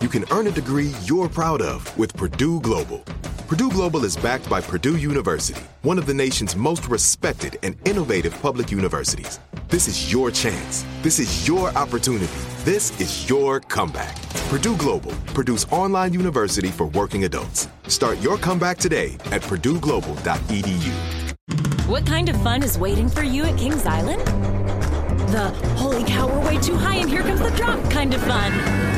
You can earn a degree you're proud of with Purdue Global. Purdue Global is backed by Purdue University, one of the nation's most respected and innovative public universities. This is your chance. This is your opportunity. This is your comeback. Purdue Global, Purdue's online university for working adults. Start your comeback today at purdueglobal.edu. What kind of fun is waiting for you at Kings Island? The holy cow, we're way too high and here comes the drop kind of fun.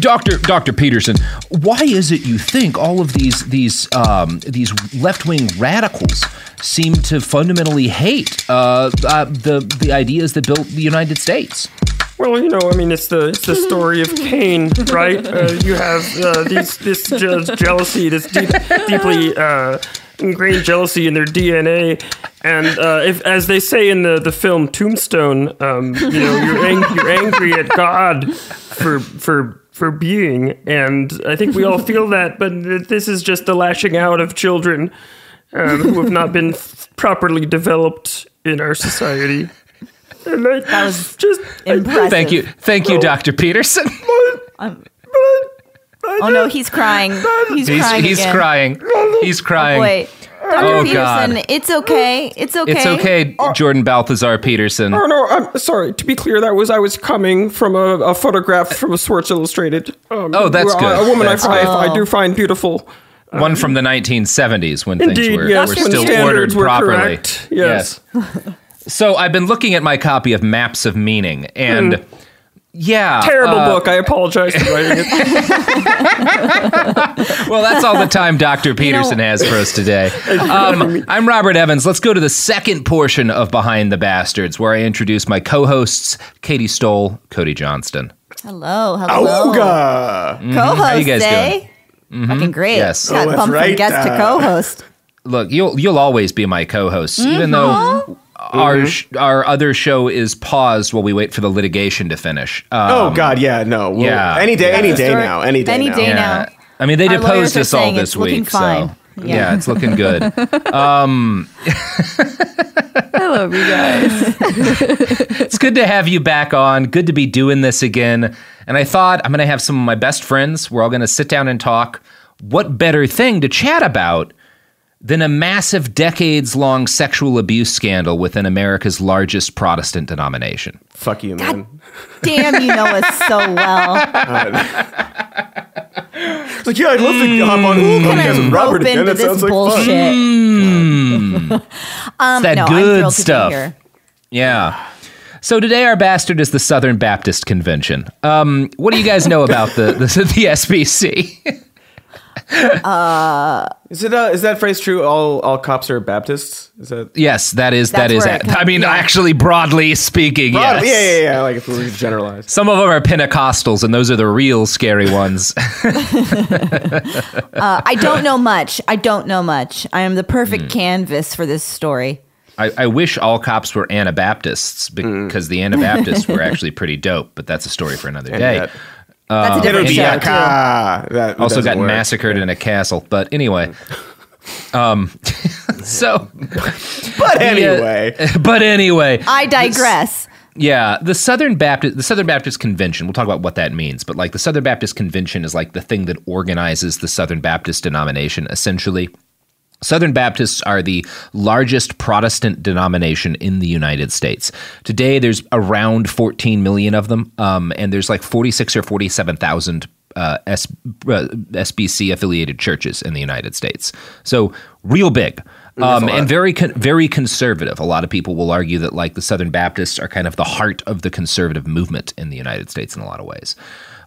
Doctor Doctor Peterson, why is it you think all of these these um, these left wing radicals seem to fundamentally hate uh, uh, the the ideas that built the United States? Well, you know, I mean, it's the it's the story of Cain, right? Uh, you have uh, these this je- jealousy, this deep, deeply uh, ingrained jealousy in their DNA, and uh, if, as they say in the, the film Tombstone, um, you know, you're ang- you're angry at God for for for being, and I think we all feel that, but this is just the lashing out of children um, who have not been f- properly developed in our society. And I that was just impressive. Thank you, thank you, Doctor Peterson. Um, oh no, he's crying. He's, He's crying. he's again. crying. He's crying. Wait, Dr. Oh, Peterson, God. it's okay. It's okay. It's okay, Jordan Balthazar Peterson. Oh no, I'm sorry. To be clear, that was I was coming from a, a photograph from a Sports Illustrated. Um, Oh, that's where good. A, a woman That's I, good. I, I do find beautiful. One from the 1970s when Indeed, things were, yes, were when still standards ordered were properly. correct, yes. So I've been looking at my copy of Maps of Meaning, and Hmm. Yeah, Terrible uh, book. I apologize for writing it. Well, that's all the time Dr. Peterson has for us today. Um, I'm Robert Evans. Let's go to the second portion of Behind the Bastards, where I introduce my co-hosts, Katie Stoll, Cody Johnston. Hello, hello. Mhm. Co-host, How you guys eh? doing? Mhm. Fucking great. Yes. Got Oh, that's bumped from right, guest to uh, co-host. Look, you'll you'll always be my co-host, even Mhm. Though our sh- our other show is paused while we wait for the litigation to finish. oh Um, God, yeah, no. We'll- yeah, any day, yeah. any day now, any day Any now. day Yeah. now. I mean, they Our deposed us all this it's week, fine. so Yeah. yeah. it's looking good. um, I love you guys. it's good to have you back on. Good to be doing this again. And I thought I'm going to have some of my best friends. We're all going to sit down and talk. What better thing to chat about than a massive decades long sexual abuse scandal within America's largest Protestant denomination? Fuck you, man. Damn, you know us so well. It's like, yeah, I'd love to hop on Who a can podcast I with Robert again. into That sounds this like bullshit? Mm. Um, that no, I'm good stuff. To be here. Yeah. So today our bastard is the Southern Baptist Convention. Um, what do you guys know about the the, the SBC? Uh, Is it? Uh, is that phrase true? All all cops are Baptists. Is that? yes, that is That's that is. where it it. I mean, yeah. actually, broadly speaking, Broad- yes. Yeah, yeah, yeah. Like if we generalize. Some of them are Pentecostals, and those are the real scary ones. uh, I don't know much. I don't know much. I am the perfect Hmm. canvas for this story. I, I wish all cops were Anabaptists Mm. because the Anabaptists were actually pretty dope, but that's a story for another day. That- That's a different and show, too. That also got work. massacred in a castle. But anyway, um, so But the, uh, anyway, but anyway, I digress. yeah, the Southern Baptist the Southern Baptist Convention, we'll talk about what that means, but like the Southern Baptist Convention is like the thing that organizes the Southern Baptist denomination essentially. Southern Baptists are the largest Protestant denomination in the United States. Today, there's around 14 million of them, um, and there's like 46 or 47,000 uh, S- uh, SBC affiliated churches in the United States. So, real big. Um, and very con- very conservative. A lot of people will argue that like the Southern Baptists are kind of the heart of the conservative movement in the United States in a lot of ways.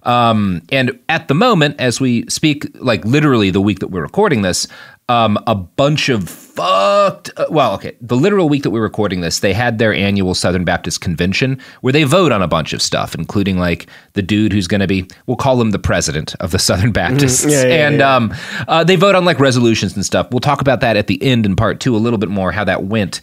Um, and at the moment, as we speak, like literally the week that we're recording this, um, a bunch of fucked. Uh, well, okay, the literal week that we're recording this, they had their annual Southern Baptist Convention where they vote on a bunch of stuff, including like the dude who's going to be, we'll call him the president of the Southern Baptists, Yeah, yeah, and yeah. um, uh, they vote on like resolutions and stuff. We'll talk about that at the end in part two a little bit more how that went.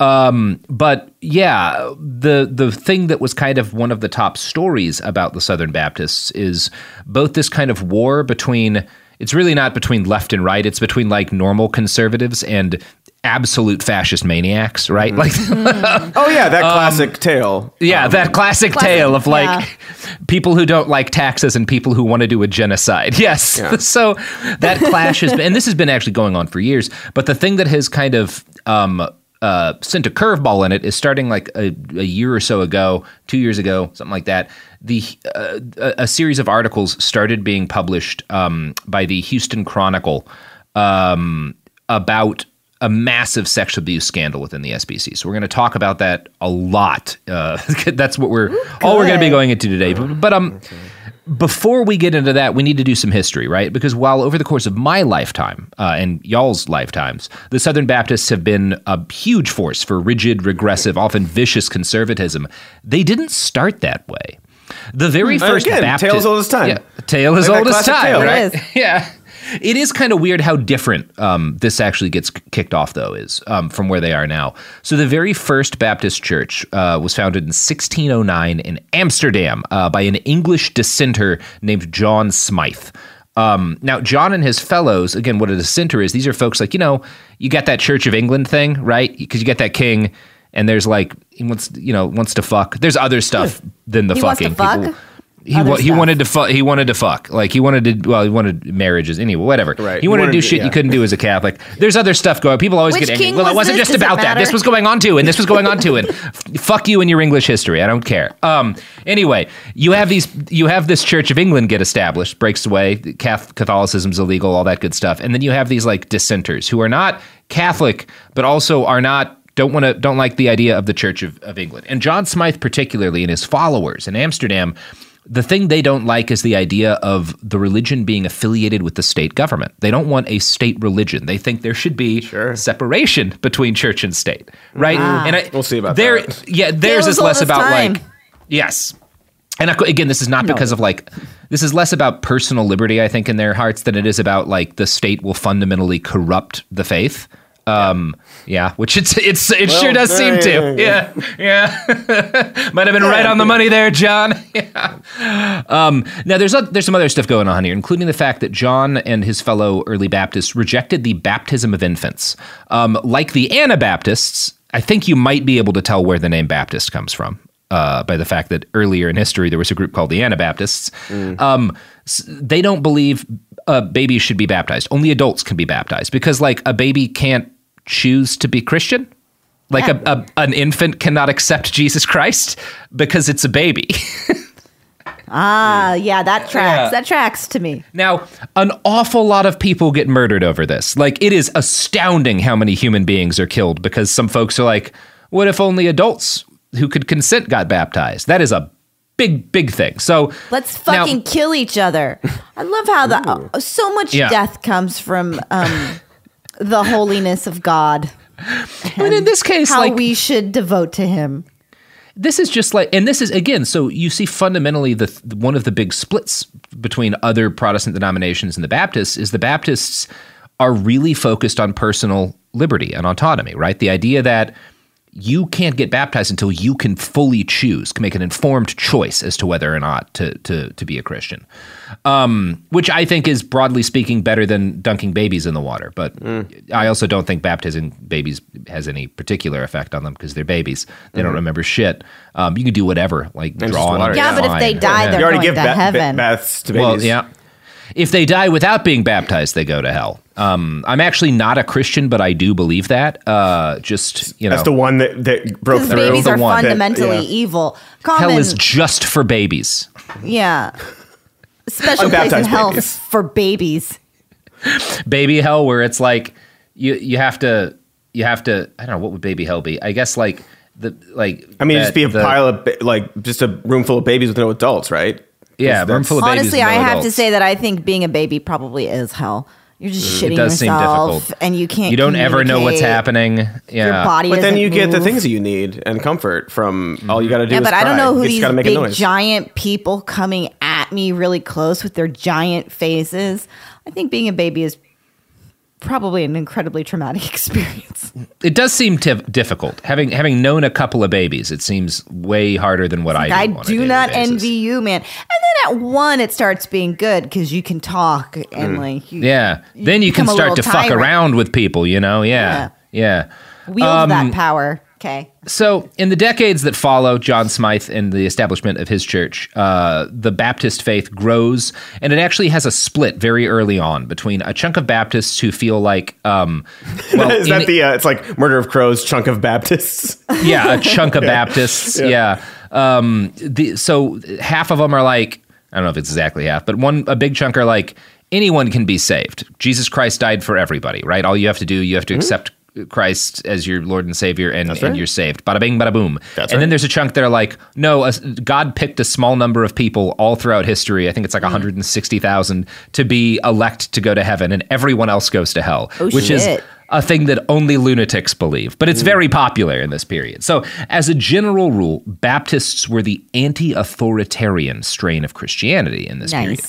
Um, but yeah, the the thing that was kind of one of the top stories about the Southern Baptists is both this kind of war between it's really not between left and right, it's between like normal conservatives and absolute fascist maniacs, right? Like mm-hmm. oh yeah, that um, classic tale. yeah, um, that classic, Classic, tale of like yeah. people who don't like taxes and people who want to do a genocide. Yes. so that clash has been, and this has been actually going on for years. But the thing that has kind of um, uh, sent a curveball in it is starting like a, a year or so ago, two years ago, something like that. The uh, a, a series of articles started being published um, by the Houston Chronicle um, about a massive sexual abuse scandal within the SBC. So we're going to talk about that a lot. Uh, that's what we're all we're going to be going into today. But, but um, before we get into that, we need to do some history, right? Because while over the course of my lifetime uh, and y'all's lifetimes, the Southern Baptists have been a huge force for rigid, regressive, often vicious conservatism, they didn't start that way. The very Hmm. first Again, Baptist, tale as old as time. Yeah, tale as Like old as time, tale. It right? is. yeah. It is kind of weird how different um, this actually gets kicked off, though, is um, from where they are now. So, the very first Baptist church uh, was founded in 1609 in Amsterdam uh, by an English dissenter named John Smyth. Um, now, John and his fellows, again, what a dissenter is, these are folks like, you know, you got that Church of England thing, right? Because you get that king, and there's like, he wants, you know, wants to fuck. There's other stuff than the He fucking. fuck? People- he wa- he wanted to fuck. He wanted to fuck. Like he wanted to. Well, he wanted marriages anyway. Whatever. Right. He He wanted, wanted to do to- shit you couldn't do as a Catholic. There's other stuff going. People always Which get angry. king Well, it was wasn't this? just Does about that. This was going on too, and this was going on too, and f- fuck you and your English history. I don't care. Um. Anyway, you have these. You have this Church of England get established, breaks away. Cath- Catholicism's illegal, all that good stuff, and then you have these like dissenters who are not Catholic, but also are not don't want to don't like the idea of the Church of, of England. And John Smyth particularly and his followers in Amsterdam, the thing they don't like is the idea of the religion being affiliated with the state government. They don't want a state religion. They think there should be separation between church and state, right? Ah. And I, We'll see about there, that. Yeah, theirs as is less about time. like yes. And again, this is not because of like this is less about personal liberty, I think, in their hearts than it is about like the state will fundamentally corrupt the faith. Um, yeah, which it's it's it Well, sure does seem yeah, to. yeah, Yeah, yeah. Might have been right on the money there, John. yeah. Um, now there's a, there's some other stuff going on here, including the fact that John and his fellow early Baptists rejected the baptism of infants. Um, like the Anabaptists, I think you might be able to tell where the name Baptist comes from. Uh, by the fact that earlier in history there was a group called the Anabaptists, um, they don't believe uh, baby should be baptized. Only adults can be baptized because, like, a baby can't choose to be Christian. Like a, a an infant cannot accept Jesus Christ because it's a baby. Ah, yeah, that tracks. Yeah. That tracks to me. now, an awful lot of people get murdered over this. Like it is astounding how many human beings are killed because some folks are like, what if only adults who could consent got baptized? That is a big big thing. So Let's now- fucking kill each other. I love how the uh, so much Yeah. death comes from um, the holiness of God. I mean, in this case, how like we should devote to Him. this is just like and this is again so you see fundamentally the one of the big splits between other protestant denominations and the baptists is the baptists are really focused on personal liberty and autonomy right the idea that you can't get baptized until you can fully choose, can make an informed choice as to whether or not to to to be a Christian. Um, which I think is broadly speaking better than dunking babies in the water. But I also don't think baptizing babies has any particular effect on them because they're babies. They don't Mhm. remember shit. Um, you can do whatever, like And draw on water, a Yeah, but if they line. die, they're You already going give to ba- ba- heaven. baths to Well, babies. yeah. If they die without being baptized, they go to hell. Um, I'm actually not a Christian, but I do believe that. Uh, just you know, That's the one that, that broke through. babies The are one. fundamentally Yeah. evil. hell is just for babies. yeah. Special place in hell babies. for babies. baby hell where it's like you you have to you have to I don't know what would baby hell be. I guess like the like I mean, it'd that- just be a the- pile of ba- like just a room full of babies with no adults, right? Yeah, That's- room full of babies. Honestly, and I no have to say that I think being a baby probably is hell. You're just mm, It shitting does seem yourself, difficult. and you can't. You don't ever know what's happening. Yeah. Your body. But then doesn't you get the things that you need and comfort from all you got to do. Yeah, is but I don't know who You these make big giant people coming at me really close with their giant faces. I think being a baby is probably an incredibly traumatic experience. It does seem tif- difficult. Having having known a couple of babies, it seems way harder than what I do. I on a do not basis. envy you, man. And then at one, it starts being good because you can talk and like you Mm. Yeah. Then you can start little to fuck around with people, you know? Yeah. Yeah. wield Um, that power. Okay. So, in the decades that follow John Smyth and the establishment of his church, uh, the Baptist faith grows, and it actually has a split very early on between a chunk of Baptists who feel like, um, well, is that the? Uh, it's like Murder of Crows chunk of Baptists. yeah, a chunk of Yeah. Baptists. Yeah. Yeah. Um, the, so half of them are like, I don't know if it's exactly half, but one a big chunk are like anyone can be saved. Jesus Christ died for everybody, right? All you have to do, you have to mm-hmm. accept Christ as your Lord and Savior, and, and you're saved. Bada bing, bada boom. That's and then there's a chunk that are like, no, a, God picked a small number of people all throughout history. I think it's like mm. 160,000 to be elect to go to heaven, and everyone else goes to hell, Oh, which is shit. A thing that only lunatics believe, but it's very popular in this period. So, as a general rule, Baptists were the anti authoritarian strain of Christianity in this Nice. period.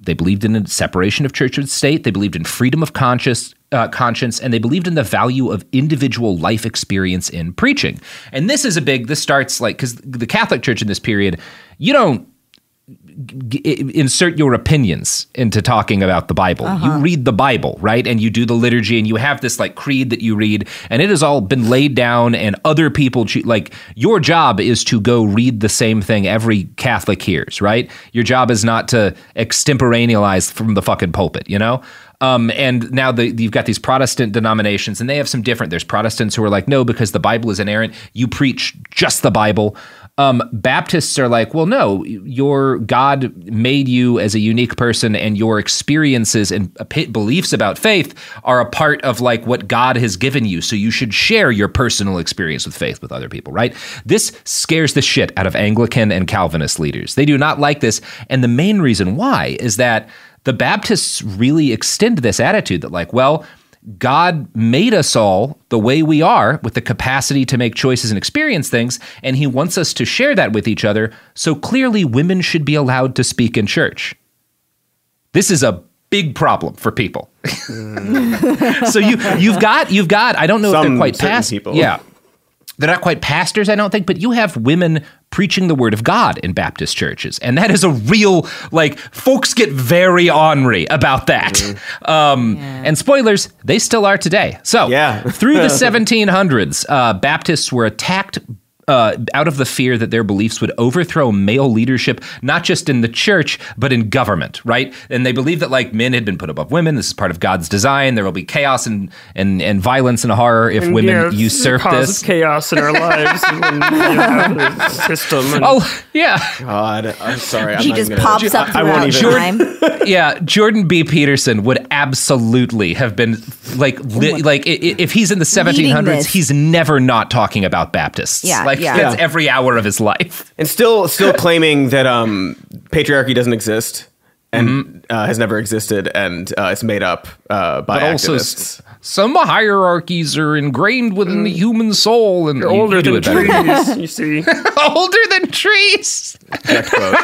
They believed in a separation of church and state, they believed in freedom of conscience. Uh, conscience and they believed in the value of individual life experience in preaching and this is a big this starts like because the catholic church in this period you don't insert your opinions into talking about the Bible. You read the Bible, right? And you do the liturgy and you have this like creed that you read and it has all been laid down and other people choo- like your job is to go read the same thing every Catholic hears, right? Your job is not to extemporanealize from the fucking pulpit, you know? Um, and now the, you've got these Protestant denominations, and they have some different. There's Protestants who are like, no, because the Bible is inerrant. You preach just the Bible. Um, Baptists are like, well, no, your God made you as a unique person, and your experiences and beliefs about faith are a part of like what God has given you. So you should share your personal experience with faith with other people, right? This scares the shit out of Anglican and Calvinist leaders. They do not like this, and the main reason why is that the Baptists really extend this attitude that, like, well, God made us all the way we are with the capacity to make choices and experience things, and He wants us to share that with each other. So clearly, women should be allowed to speak in church. This is a big problem for people. so you you've got you've got I don't know if they're quite past people. yeah they're not quite pastors, I don't think, but you have women preaching the word of God in Baptist churches. And that is a real, like, folks get very ornery about that. Um, And spoilers, they still are today. So, Yeah. through the 1700s, uh, Baptists were attacked. Uh, out of the fear that their beliefs would overthrow male leadership, not just in the church, but in government, right? And they believed that like men had been put above women. This is part of God's design. There will be chaos and and, and violence and horror if And, women yeah, usurp the this. of chaos in our lives when you have the system. And, Oh yeah, God, I'm sorry. I'm he not just even gonna- pops up I won't throughout even. time. yeah. Jordan B. Peterson would absolutely have been like, li- like i- i- if he's in the 1700s, he's never not talking about Baptists. Yeah, like yeah. that's Yeah. every hour of his life. and still, still claiming that um, patriarchy doesn't exist and uh, has never existed, and uh, it's made up uh, by Mm-hmm. But also, activists. s- some hierarchies are ingrained within the human soul, and you're older than trees, you see. older than trees. direct quote.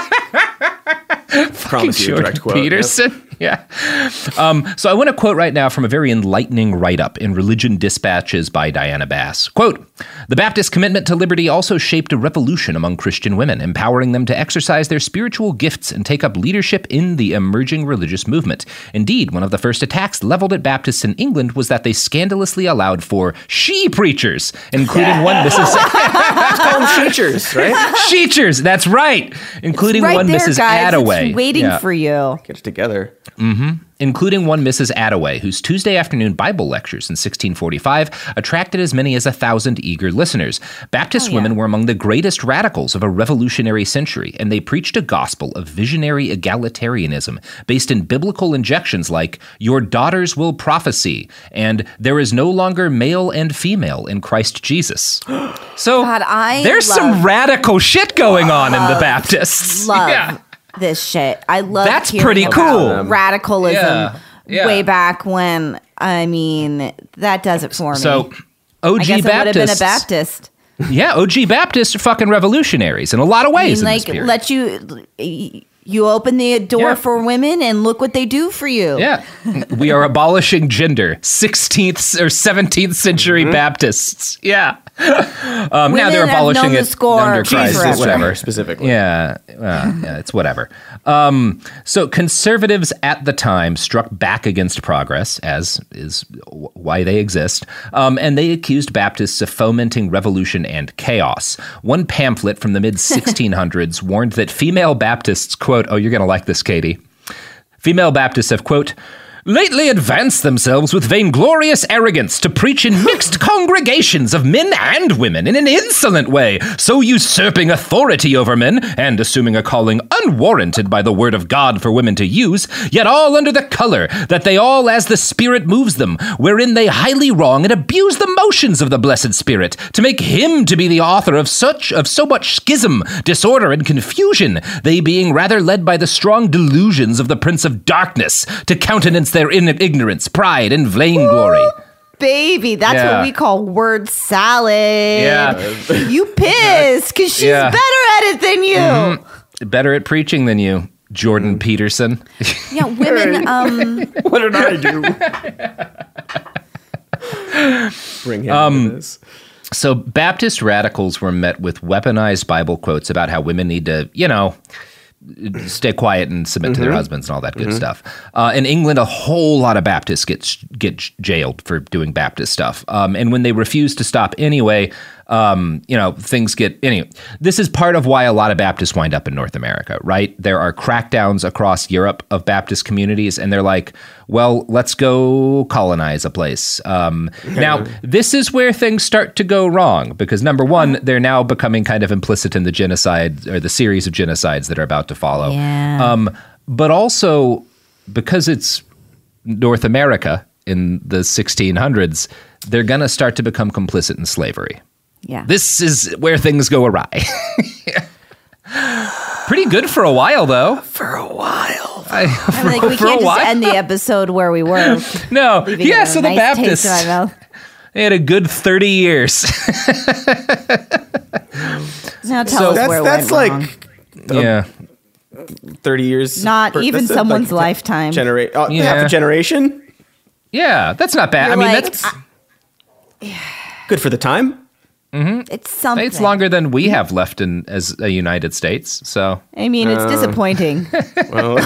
Promise you, direct quote. Yep. Peterson. yeah. Um, so I want to quote right now from a very enlightening write up in Religion Dispatches by Diana Bass. Quote The Baptist commitment to liberty also shaped a revolution among Christian women, empowering them to exercise their spiritual gifts and take up leadership in the emerging religious movement. Indeed, one of the first attacks leveled at Baptists in England was that they scandalously allowed for she preachers, including one Mrs. Call them teachers, right? Sheechers, that's right. Including right one there, Mrs. guys. Attaway. It's waiting Yeah. for you. Get it together. Hmm Including one Mrs. Attaway, whose Tuesday afternoon Bible lectures in 1645 attracted as many as a thousand eager listeners. Baptist women were among the greatest radicals of a revolutionary century, and they preached a gospel of visionary egalitarianism based in biblical injections like, Your daughters will prophesy, and There is no longer male and female in Christ Jesus. So God, I there's some radical shit going on in the Baptists. Love Yeah. This shit. I love That's pretty cool. Radicalism Yeah, yeah. way back when. I mean, that does it for me. So, OG I guess I would have been a Baptist. yeah, OG Baptists are fucking revolutionaries in a lot of I ways. mean, in like, this let you. You open the door Yeah. for women, and look what they do for you. yeah, we are abolishing gender. 16th or 17th century mm-hmm. Baptists. Yeah. Um, now they're abolishing known the it score under Christ. forever. It's whatever. Specifically. Yeah, well, yeah, it's whatever. Um, so conservatives at the time struck back against progress, as is w- why they exist, um, and they accused Baptists of fomenting revolution and chaos. One pamphlet from the mid 1600s warned that female Baptists, quote, oh, you're going to like this, Katie. Female Baptists have, quote, lately advanced themselves with vainglorious arrogance to preach in mixed congregations of men and women in an insolent way, so usurping authority over men and assuming a calling unwarranted by the word of God for women to use, yet all under the color that they all as the Spirit moves them, wherein they highly wrong and abuse the motions of the blessed Spirit, to make him to be the author of such of so much schism, disorder, and confusion, they being rather led by the strong delusions of the Prince of Darkness to countenance their in- ignorance, pride, and vainglory. Baby, that's Yeah. what we call word salad. Yeah. You pissed because she's Yeah. better at it than you. Mhm. Better at preaching than you, Jordan Peterson. Yeah, women. Um, what did I do? Bring him Um, into this. So, Baptist radicals were met with weaponized Bible quotes about how women need to, you know, stay quiet and submit to their Mhm. husbands and all that good Mhm. stuff. Uh, in England, a whole lot of Baptists get get jailed for doing Baptist stuff, um, and when they refuse to stop anyway, um, you know, things get anyway. This is part of why a lot of Baptists wind up in North America, right? There are crackdowns across Europe of Baptist communities, and they're like, well, let's go colonize a place. Um, now, this is where things start to go wrong because number one, they're now becoming kind of implicit in the genocide or the series of genocides that are about to follow. Yeah. Um, but also because it's North America in the 1600s, they're going to start to become complicit in slavery. Yeah. This is where things go awry. Pretty good for a while, though. For a while. I, for, I'm like, we for can't a just end the episode where we were. no, yeah. So the nice taste Baptists, in my mouth. they had a good thirty years. Now tell So us that's where it that's went like wrong. yeah. thirty years. Not per- even someone's like, lifetime. Genera- oh, half Yeah. a generation. Yeah, that's not bad. You're I mean, like, that's Good for the time. It's something. it's longer than we have left in as a United States. So I mean, it's Uh, disappointing. Well,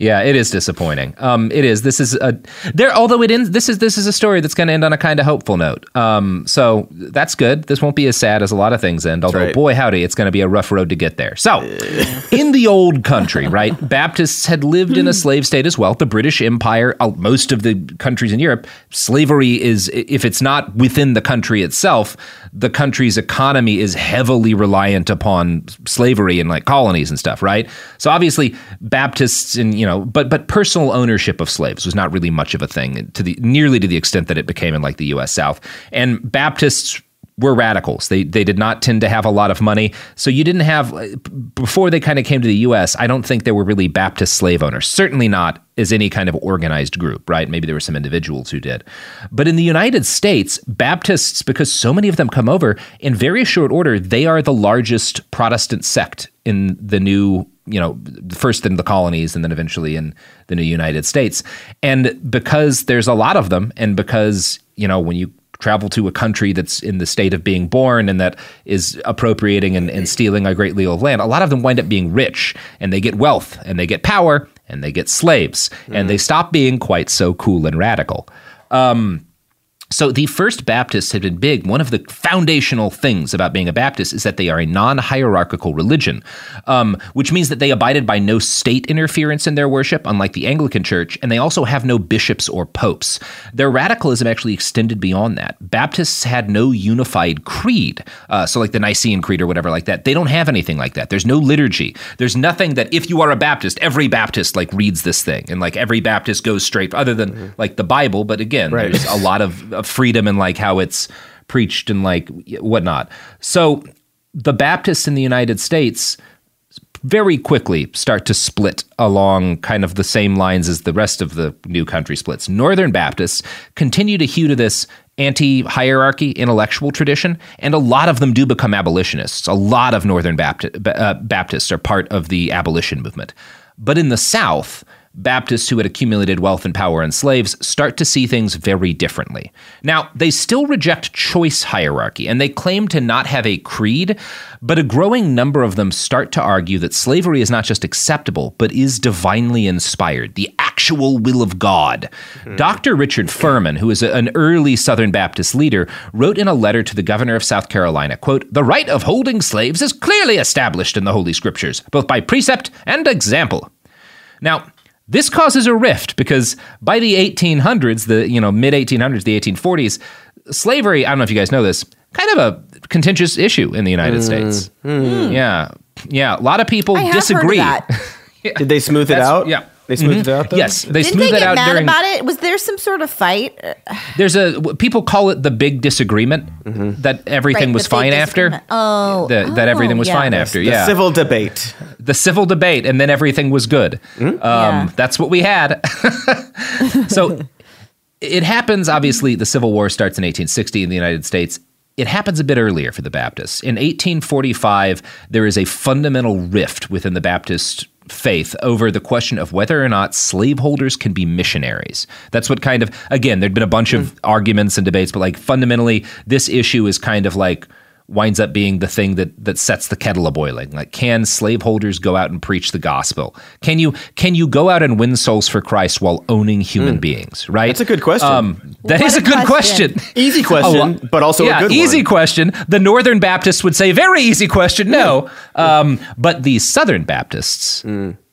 Yeah, it is disappointing. Um, it is. This is a there. Although it ends. This is this is a story that's going to end on a kind of hopeful note. Um, so that's good. This won't be as sad as a lot of things end. Although, right. boy, howdy, it's going to be a rough road to get there. So, in the old country, right, Baptists had lived in a slave state as well. The British Empire, uh, most of the countries in Europe, slavery is if it's not within the country itself, the country's economy is heavily reliant upon slavery and like colonies and stuff, right? So obviously Baptists and you know, but but personal ownership of slaves was not really much of a thing to the nearly to the extent that it became in like the US South. And Baptists were radicals. They they did not tend to have a lot of money. So you didn't have uh, before they kind of came to the US, I don't think there were really Baptist slave owners. Certainly not as any kind of organized group, right? Maybe there were some individuals who did. But in the United States, Baptists because so many of them come over in very short order, they are the largest Protestant sect in the new you know, first in the colonies and then eventually in the new United States. And because there's a lot of them, and because, you know, when you travel to a country that's in the state of being born and that is appropriating and, and stealing a great deal of land, a lot of them wind up being rich and they get wealth and they get power and they get slaves and they stop being quite so cool and radical. Um, so the first Baptists had been big. One of the foundational things about being a Baptist is that they are a non-hierarchical religion, um, which means that they abided by no state interference in their worship, unlike the Anglican Church, and they also have no bishops or popes. Their radicalism actually extended beyond that. Baptists had no unified creed, uh, so like the Nicene Creed or whatever like that. They don't have anything like that. There's no liturgy. There's nothing that if you are a Baptist, every Baptist like reads this thing, and like every Baptist goes straight, other than like the Bible. But again, Right. there's a lot of, of freedom and like how it's preached and like whatnot. So the Baptists in the United States very quickly start to split along kind of the same lines as the rest of the new country splits. Northern Baptists continue to hew to this anti hierarchy intellectual tradition, and a lot of them do become abolitionists. A lot of Northern Bapti- uh, Baptists are part of the abolition movement. But in the South, Baptists who had accumulated wealth and power and slaves start to see things very differently. Now, they still reject choice hierarchy and they claim to not have a creed, but a growing number of them start to argue that slavery is not just acceptable, but is divinely inspired, the actual will of God. Hmm. Dr. Richard Furman, who is a- an early Southern Baptist leader, wrote in a letter to the governor of South Carolina, quote, "The right of holding slaves is clearly established in the Holy Scriptures, both by precept and example." Now, this causes a rift because by the 1800s, the you know mid 1800s, the 1840s, slavery. I don't know if you guys know this, kind of a contentious issue in the United mm-hmm. States. Yeah, yeah. A lot of people I have heard of disagree. that. Did they smooth it That's- out? yeah. They smoothed Mhm. it out. Though? Yes, they Didn't smoothed they it get out mad during. about it? Was there some sort of fight? There's a people call it the big disagreement that everything right, was fine after. Oh, The- that everything oh, was yeah. fine after. The Yeah, civil debate. the civil debate, and then everything was good. Um, Yeah. That's what we had. so it happens, obviously, the Civil War starts in 1860 in the United States. It happens a bit earlier for the Baptists. In 1845, there is a fundamental rift within the Baptist faith over the question of whether or not slaveholders can be missionaries. That's what kind of, again, there'd been a bunch of hmm. arguments and debates, but like fundamentally, this issue is kind of like winds up being the thing that that sets the kettle a boiling. Like, can slaveholders go out and preach the gospel? Can you can you go out and win souls for Christ while owning human beings? Right. That's a good question. Um, that What is a a good question. question. Easy question, lo- but also yeah, a good easy one. question. The Northern Baptists would say very easy question. No, um, but the Southern Baptists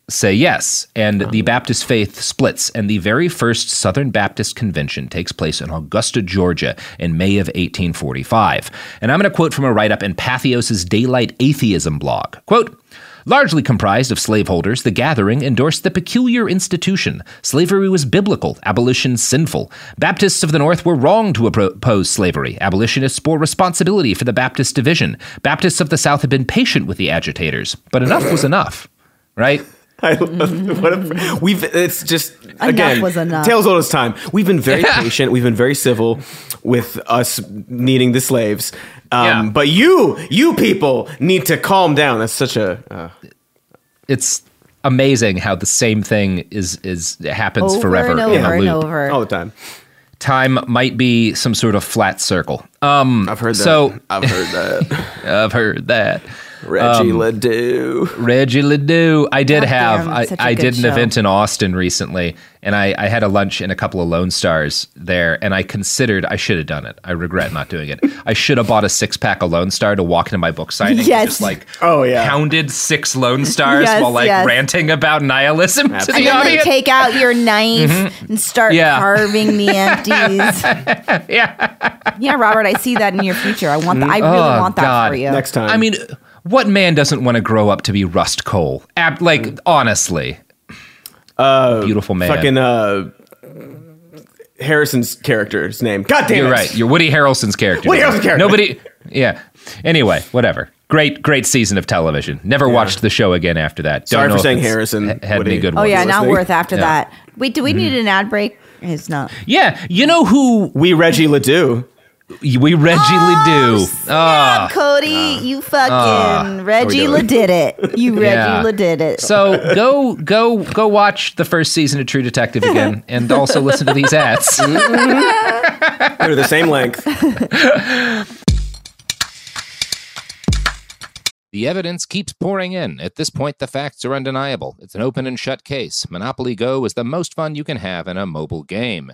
say yes, and the uh-huh. Baptist faith splits. And the very first Southern Baptist convention takes place in Augusta, Georgia, in May of 1845. And I'm going to quote from a write-up in Patheos's Daylight Atheism blog. Quote. Largely comprised of slaveholders, the gathering endorsed the peculiar institution. Slavery was biblical, abolition sinful. Baptists of the North were wrong to oppose slavery. Abolitionists bore responsibility for the Baptist division. Baptists of the South had been patient with the agitators, but enough was enough, right? I love, what a, we've it's just again was enough. tales old as time. We've been very Yeah. patient. We've been very civil with us needing the slaves. Um, Yeah. But you, you people need to calm down. That's such a uh, It's amazing how the same thing is is happens Over forever and in over a and over. all the time. Time might be some sort of flat circle. Um, I've heard that. So I've heard that. I've heard that. Reggie Um, Ledoux. Reggie Ledoux. I did God have. damn, I, such a I good did an show. event in Austin recently, and I, I had a lunch in a couple of Lone Stars there, and I considered I should have done it. I regret not doing it. I should have bought a six pack of Lone Star to walk into my book signing. and Yes. just like Oh yeah. pounded six Lone Stars Yes, while like yes. ranting about nihilism to And the then like, audience. take out your knife and start Yeah. carving the empties. yeah. yeah, Robert, I see that in your future. I want. That. I really Oh, want that God. for you. Next time. I mean, what man doesn't want to grow up to be Rust Cohle? Ab- like honestly, Uh, beautiful man. Fucking uh, Harrison's character's name. God damn You're it. right. You're Woody Harrelson's character. Woody Harrelson's character. Nobody. Yeah. Anyway, whatever. Great, great season of television. Never watched the show again after that. Don't Sorry know for saying Harrison, ha- Had Woody. any good Oh ones. yeah, not listening. worth after Yeah. that. Wait, do we need an ad break? It's not. Yeah. You know who? We Reggie Ledoux. We regularly do. Snap, Ah. Cody, you fucking Ah. Reggie Are we doing- did it. You Reggie Yeah. did it. So go go go watch the first season of True Detective again, and also listen to these ads. They're the same length. The evidence keeps pouring in. At this point, the facts are undeniable. It's an open and shut case. Monopoly Go is the most fun you can have in a mobile game.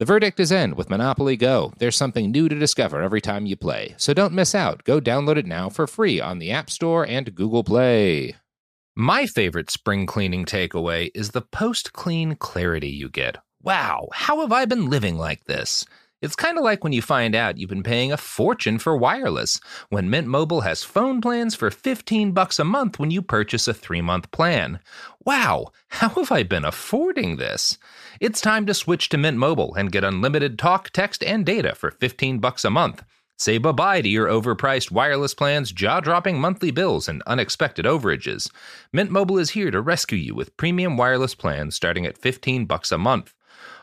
The verdict is in with Monopoly Go. There's something new to discover every time you play. So don't miss out. Go download it now for free on the App Store and Google Play. My favorite spring cleaning takeaway is the post clean clarity you get. Wow, how have I been living like this? It's kind of like when you find out you've been paying a fortune for wireless, when Mint Mobile has phone plans for 15 bucks a month when you purchase a 3-month plan. Wow, how have I been affording this? It's time to switch to Mint Mobile and get unlimited talk, text, and data for 15 bucks a month. Say bye-bye to your overpriced wireless plans, jaw-dropping monthly bills, and unexpected overages. Mint Mobile is here to rescue you with premium wireless plans starting at 15 bucks a month.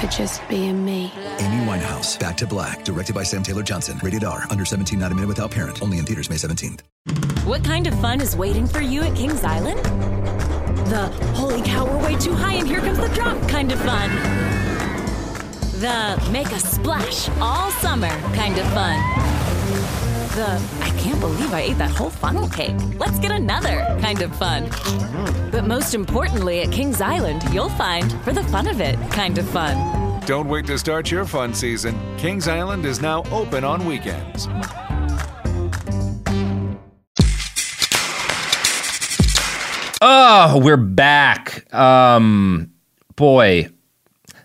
for just being me. Amy Winehouse, Back to Black, directed by Sam Taylor Johnson. Rated R, under 17, not a minute without parent. Only in theaters May 17th. What kind of fun is waiting for you at Kings Island? The holy cow, we're way too high and here comes the drop kind of fun. The make a splash all summer kind of fun. The I can't believe I ate that whole funnel cake. Let's get another kind of fun. But most importantly, at Kings Island, you'll find for the fun of it kind of fun. Don't wait to start your fun season. Kings Island is now open on weekends. Oh, we're back. Um, boy,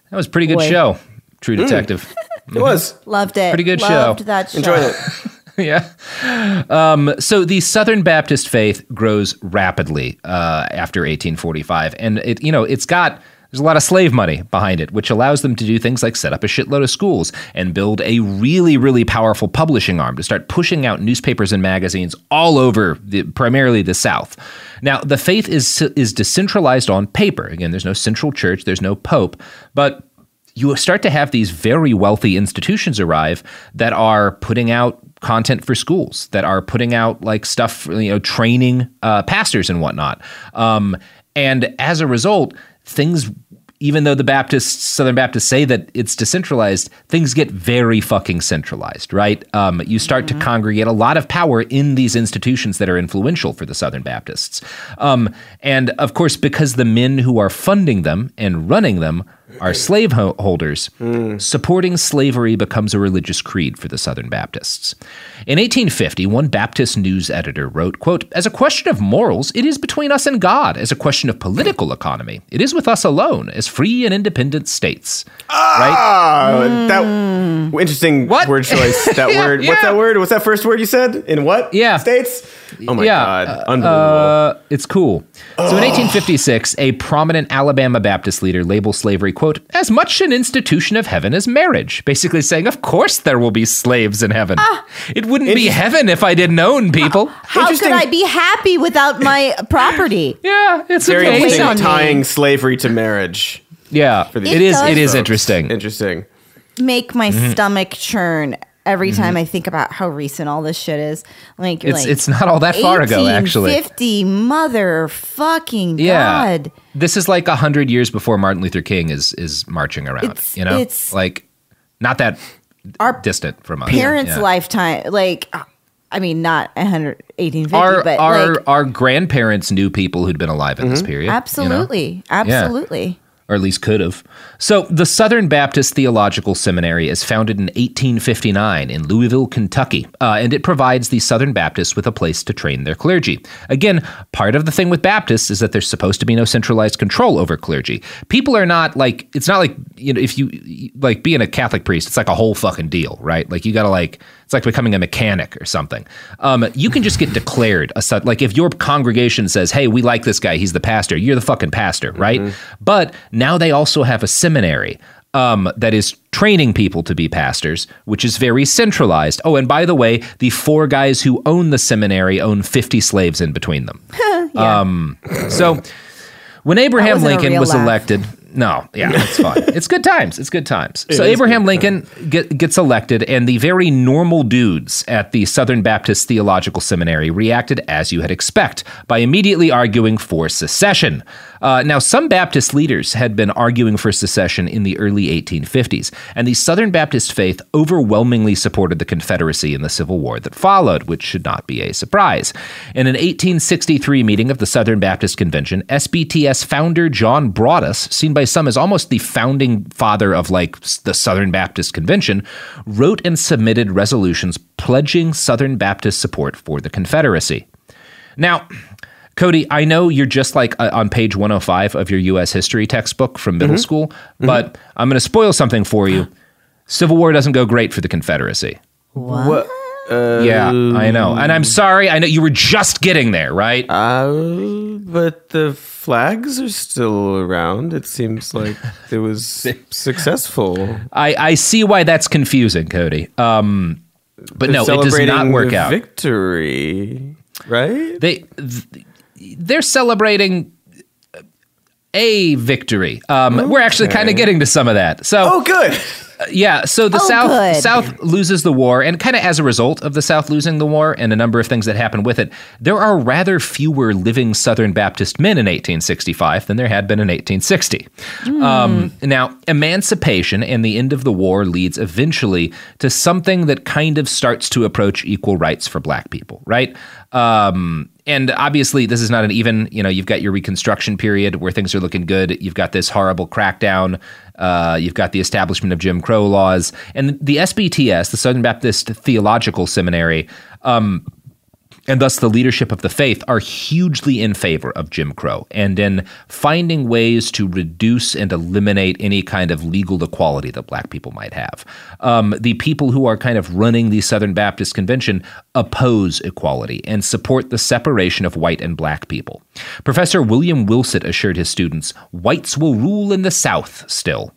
that was a pretty good Boy. show. True Mm. Detective. It was. Loved it. Pretty good Loved show. that show. Enjoyed it. yeah. Um, so the Southern Baptist faith grows rapidly uh, after 1845, and it you know it's got there's a lot of slave money behind it, which allows them to do things like set up a shitload of schools and build a really really powerful publishing arm to start pushing out newspapers and magazines all over the, primarily the South. Now the faith is is decentralized on paper. Again, there's no central church, there's no pope, but you start to have these very wealthy institutions arrive that are putting out content for schools that are putting out like stuff you know training uh, pastors and whatnot. Um, and as a result things even though the baptists southern baptists say that it's decentralized things get very fucking centralized right? Um, you start to congregate a lot of power in these institutions that are influential for the southern baptists. Um, and of course because the men who are funding them and running them are slaveholders, ho- holders, supporting slavery becomes a religious creed for the Southern Baptists. In 1850, one Baptist news editor wrote, quote, As a question of morals, it is between us and God. As a question of political economy, it is with us alone, as free and independent states. Ah, Hmm. that interesting word choice. That Yeah, word. What's that word? What's that first word you said? In what? Yeah. States. Oh my yeah, god, uh, unbelievable! uh, it's cool. So in 1856, a prominent Alabama Baptist leader labeled slavery, quote, as much an institution of heaven as marriage. Basically saying, of course there will be slaves in heaven. it wouldn't be heaven if I didn't own people. How could I be happy without my property? Yeah, it's Very okay. interesting Wait on me. tying slavery to marriage. Yeah, for It is- it is interesting. Interesting. Make my Mhm. stomach churn every time mm-hmm. I think about how recent all this shit is. Like It's- like it's not all that far ago, actually. Fifty motherfucking Yeah. god. This is like a hundred years before Martin Luther King is is marching around. It's- you know, it's- like not that Our distant from us. Parents' Yeah. lifetime, like I mean, not 100, 1850, Our but our like our grandparents knew people who'd been alive in this mm-hmm. period. you know? absolutely, Yeah. Or at least could have. So, the Southern Baptist Theological Seminary is founded in 1859 in Louisville, Kentucky, uh, and it provides the Southern Baptists with a place to train their clergy. Again, part of the thing with Baptists is that there's supposed to be no centralized control over clergy. People are not like it's not like you know if you like being a Catholic priest, it's like a whole fucking deal, right? Like you got to like it's like becoming a mechanic or something. Um, you can just get declared a like if your congregation says, "Hey, we like this guy. He's the pastor." You're the fucking pastor, right? But now they also have a seminary um, that is training people to be pastors, which is very centralized. Oh, and by the way, the four guys who own the seminary own 50 slaves in between them. um, so when Abraham Lincoln was laugh. elected, no, yeah, it's fine. it's good times. It's good times. It so Abraham Lincoln get, gets elected, and the very normal dudes at the Southern Baptist Theological Seminary reacted as you had expect by immediately arguing for secession. Uh, now, some Baptist leaders had been arguing for secession in the early 1850s, and the Southern Baptist faith overwhelmingly supported the Confederacy in the Civil War that followed, which should not be a surprise. In an 1863 meeting of the Southern Baptist Convention, SBTS founder John Broadus, seen by some as almost the founding father of like the Southern Baptist Convention, wrote and submitted resolutions pledging Southern Baptist support for the Confederacy. Now, Cody, I know you're just like uh, on page 105 of your U.S. history textbook from middle Mhm. school, but I'm going to spoil something for you. Civil War doesn't go great for the Confederacy. What? Uh, yeah, I know. And I'm sorry. I know you were just getting there, right? Uh, but the flags are still around. It seems like it was successful. I, I see why that's confusing, Cody. Um, but They're no, it does not work out. Victory, right? They th- they're celebrating a victory. Um, We're actually kind of getting to some of that. So, Oh, good. Uh, yeah. So the Oh, South good. South loses the war, and kind of as a result of the South losing the war and a number of things that happen with it, there are rather fewer living Southern Baptist men in 1865 than there had been in 1860. Um, now, emancipation and the end of the war leads eventually to something that kind of starts to approach equal rights for Black people, right? Um, and obviously, this is not an even, you know, you've got your Reconstruction period where things are looking good. You've got this horrible crackdown. Uh, you've got the establishment of Jim Crow laws. And the SBTS, the Southern Baptist Theological Seminary, um, and thus the leadership of the faith are hugely in favor of Jim Crow and in finding ways to reduce and eliminate any kind of legal equality that black people might have. Um, the people who are kind of running the Southern Baptist Convention oppose equality and support the separation of white and black people. Professor William Whitsitt assured his students, whites will rule in the South still.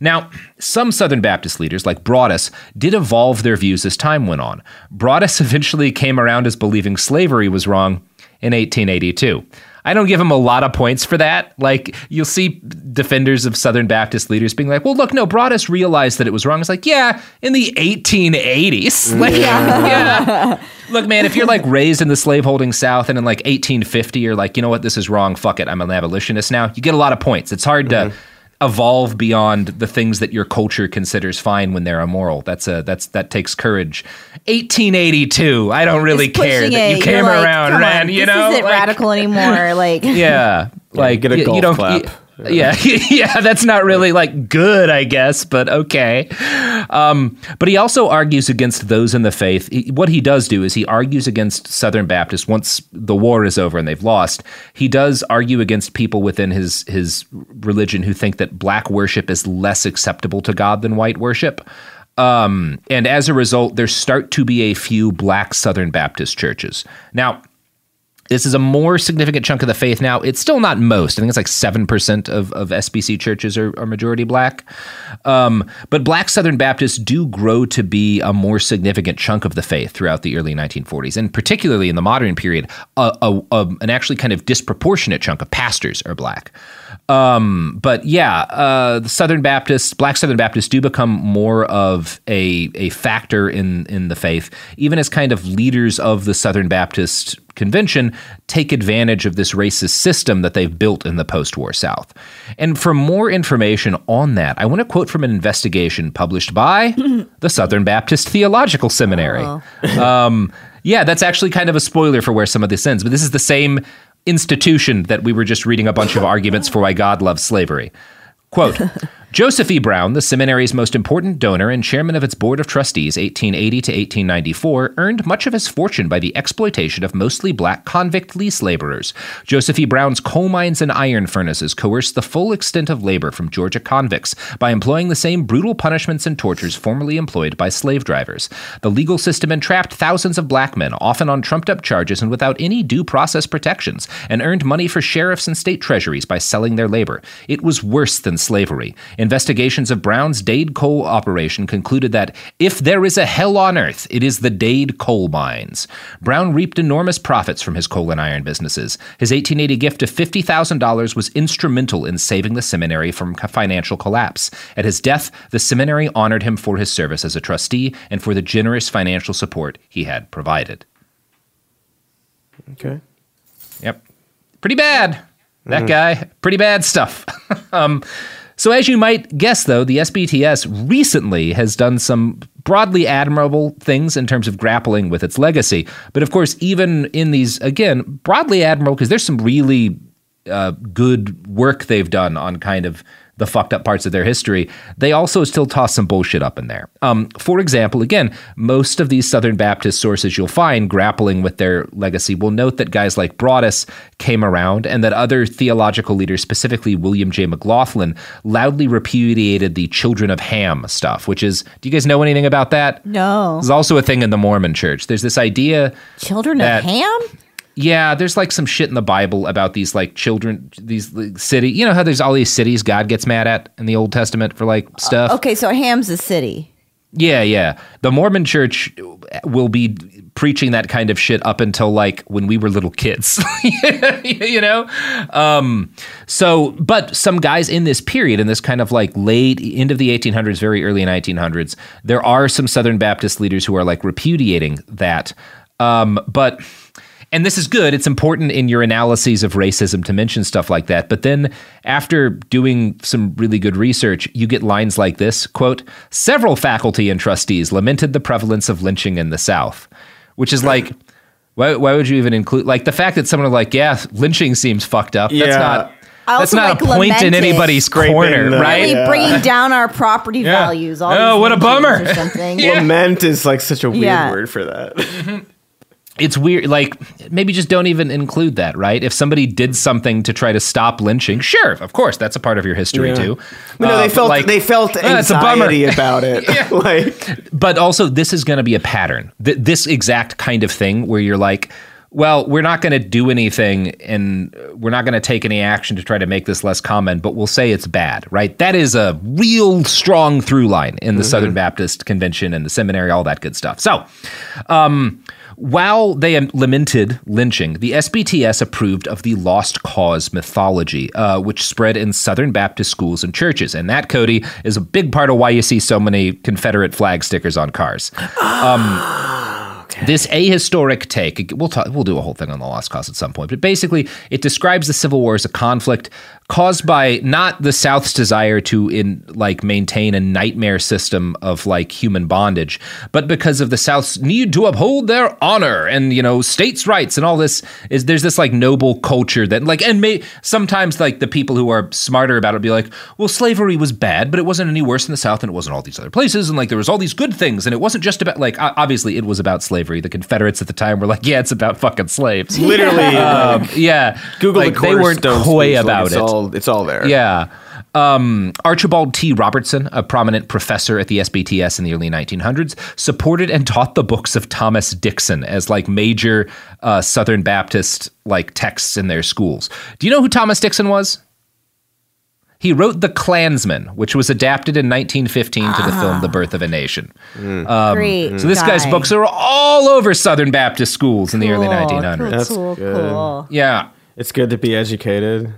Now, some Southern Baptist leaders, like Broadus, did evolve their views as time went on. Broadus eventually came around as believing slavery was wrong in 1882. I don't give him a lot of points for that. Like, you'll see defenders of Southern Baptist leaders being like, well, look, no, Broadus realized that it was wrong. It's like, yeah, in the 1880s. Like, yeah. Look, man, if you're like raised in the slaveholding South and in like 1850, you're like, you know what, this is wrong. Fuck it. I'm an abolitionist now. You get a lot of points. It's hard to mm-hmm. Evolve beyond the things that your culture considers fine when they're immoral. That's a that's that takes courage. 1882. I don't really It's care pushing that you it. came You're around, come Ren. on, You this know, isn't Like, radical anymore. Like, yeah, like get a you, golf you don't. clap. you- yeah, yeah, that's not really like good, I guess, but okay. Um, but he also argues against those in the faith. He- what he does do is he argues against Southern Baptists once the war is over and they've lost. He does argue against people within his his religion who think that black worship is less acceptable to God than white worship. Um, and as a result, there start to be a few black Southern Baptist churches. Now, this is a more significant chunk of the faith now. It's still not most. I think it's like 7% of, of SBC churches are, are majority black. Um, but black Southern Baptists do grow to be a more significant chunk of the faith throughout the early 1940s. And particularly in the modern period, a, a, a, an actually kind of disproportionate chunk of pastors are black. Um, but yeah, uh, the Southern Baptists, Black Southern Baptists, do become more of a a factor in in the faith, even as kind of leaders of the Southern Baptist convention take advantage of this racist system that they've built in the post-war South. And for more information on that, I want to quote from an investigation published by the Southern Baptist Theological Seminary. Oh. um, yeah, that's actually kind of a spoiler for where some of this ends, but this is the same institution that we were just reading a bunch of arguments for why God loves slavery. Quote Joseph E. Brown, the seminary's most important donor and chairman of its board of trustees 1880 to 1894, earned much of his fortune by the exploitation of mostly black convict lease laborers. Joseph E. Brown's coal mines and iron furnaces coerced the full extent of labor from Georgia convicts by employing the same brutal punishments and tortures formerly employed by slave drivers. The legal system entrapped thousands of black men, often on trumped up charges and without any due process protections, and earned money for sheriffs and state treasuries by selling their labor. It was worse than slavery. Investigations of Brown's Dade coal operation concluded that if there is a hell on earth, it is the Dade coal mines. Brown reaped enormous profits from his coal and iron businesses. His 1880 gift of $50,000 was instrumental in saving the seminary from financial collapse. At his death, the seminary honored him for his service as a trustee and for the generous financial support he had provided. Okay. Yep. Pretty bad. That Mhm. guy, pretty bad stuff. um, so, as you might guess, though, the SBTS recently has done some broadly admirable things in terms of grappling with its legacy. But of course, even in these, again, broadly admirable, because there's some really uh, good work they've done on kind of the fucked up parts of their history, they also still toss some bullshit up in there. Um, for example, again, most of these Southern Baptist sources you'll find grappling with their legacy will note that guys like Broadus came around and that other theological leaders, specifically William J. McLaughlin, loudly repudiated the Children of Ham stuff, which is, do you guys know anything about that? No. There's also a thing in the Mormon church. There's this idea. Children of Ham? Yeah, there's like some shit in the Bible about these like children, these like, city. You know how there's all these cities God gets mad at in the Old Testament for like stuff. Okay, so Ham's a city. Yeah, yeah. The Mormon Church will be preaching that kind of shit up until like when we were little kids. you know? Um, so, but some guys in this period, in this kind of like late end of the 1800s, very early 1900s, there are some Southern Baptist leaders who are like repudiating that. Um, but and this is good. It's important in your analyses of racism to mention stuff like that. But then after doing some really good research, you get lines like this quote, several faculty and trustees lamented the prevalence of lynching in the South, which is like, why, why would you even include like the fact that someone like, yeah, lynching seems fucked up. That's Yeah. not I that's not like, a point in anybody's Scraping corner, the- right? Really bringing down our property Yeah. values. All Oh, what a bummer. Or something. Lament is like such a weird Yeah. word for that. Mm-hmm. It's weird like maybe just don't even include that right if somebody did something to try to stop lynching sure of course that's a part of your history Yeah. too No, Uh, they but, felt they felt "Oh, it's a bummer." anxiety about it. like but also this is going to be a pattern Th- this exact kind of thing where you're like well we're not going to do anything and we're not going to take any action to try to make this less common but we'll say it's bad right that is a real strong through line in the southern baptist convention and the seminary all that good stuff so um while they lamented lynching, the SBTS approved of the lost cause mythology, uh, which spread in Southern Baptist schools and churches. And that, Cody, is a big part of why you see so many Confederate flag stickers on cars. Um, This ahistoric take, we'll talk, we'll do a whole thing on the lost cause at some point, but basically it describes the Civil War as a conflict caused by not the South's desire to in like maintain a nightmare system of like human bondage, but because of the South's need to uphold their honor and you know states' rights and all this is there's this like noble culture that like and may sometimes like the people who are smarter about it be like, well, slavery was bad, but it wasn't any worse in the South and it wasn't all these other places and like there was all these good things and it wasn't just about like obviously it was about slavery. The Confederates at the time were like, yeah, it's about fucking slaves. Literally, um, yeah. Google like the they weren't coy about it. All, it's all there. Yeah. Um, Archibald T. Robertson, a prominent professor at the SBTS in the early 1900s, supported and taught the books of Thomas Dixon as like major uh, Southern Baptist like texts in their schools. Do you know who Thomas Dixon was? He wrote The Klansman, which was adapted in 1915 to the film The Birth of a Nation. Um, Great so this guy's books are all over Southern Baptist schools in the early 1900s. That's cool, good. cool. Yeah. It's good to be educated.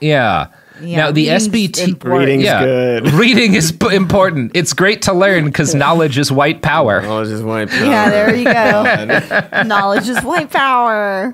Yeah. Yeah, now the reading's SBT important. Reading's yeah, good. reading is p- important. It's great to learn because knowledge is white power. Knowledge is white power. Yeah, there you go. Knowledge is white power.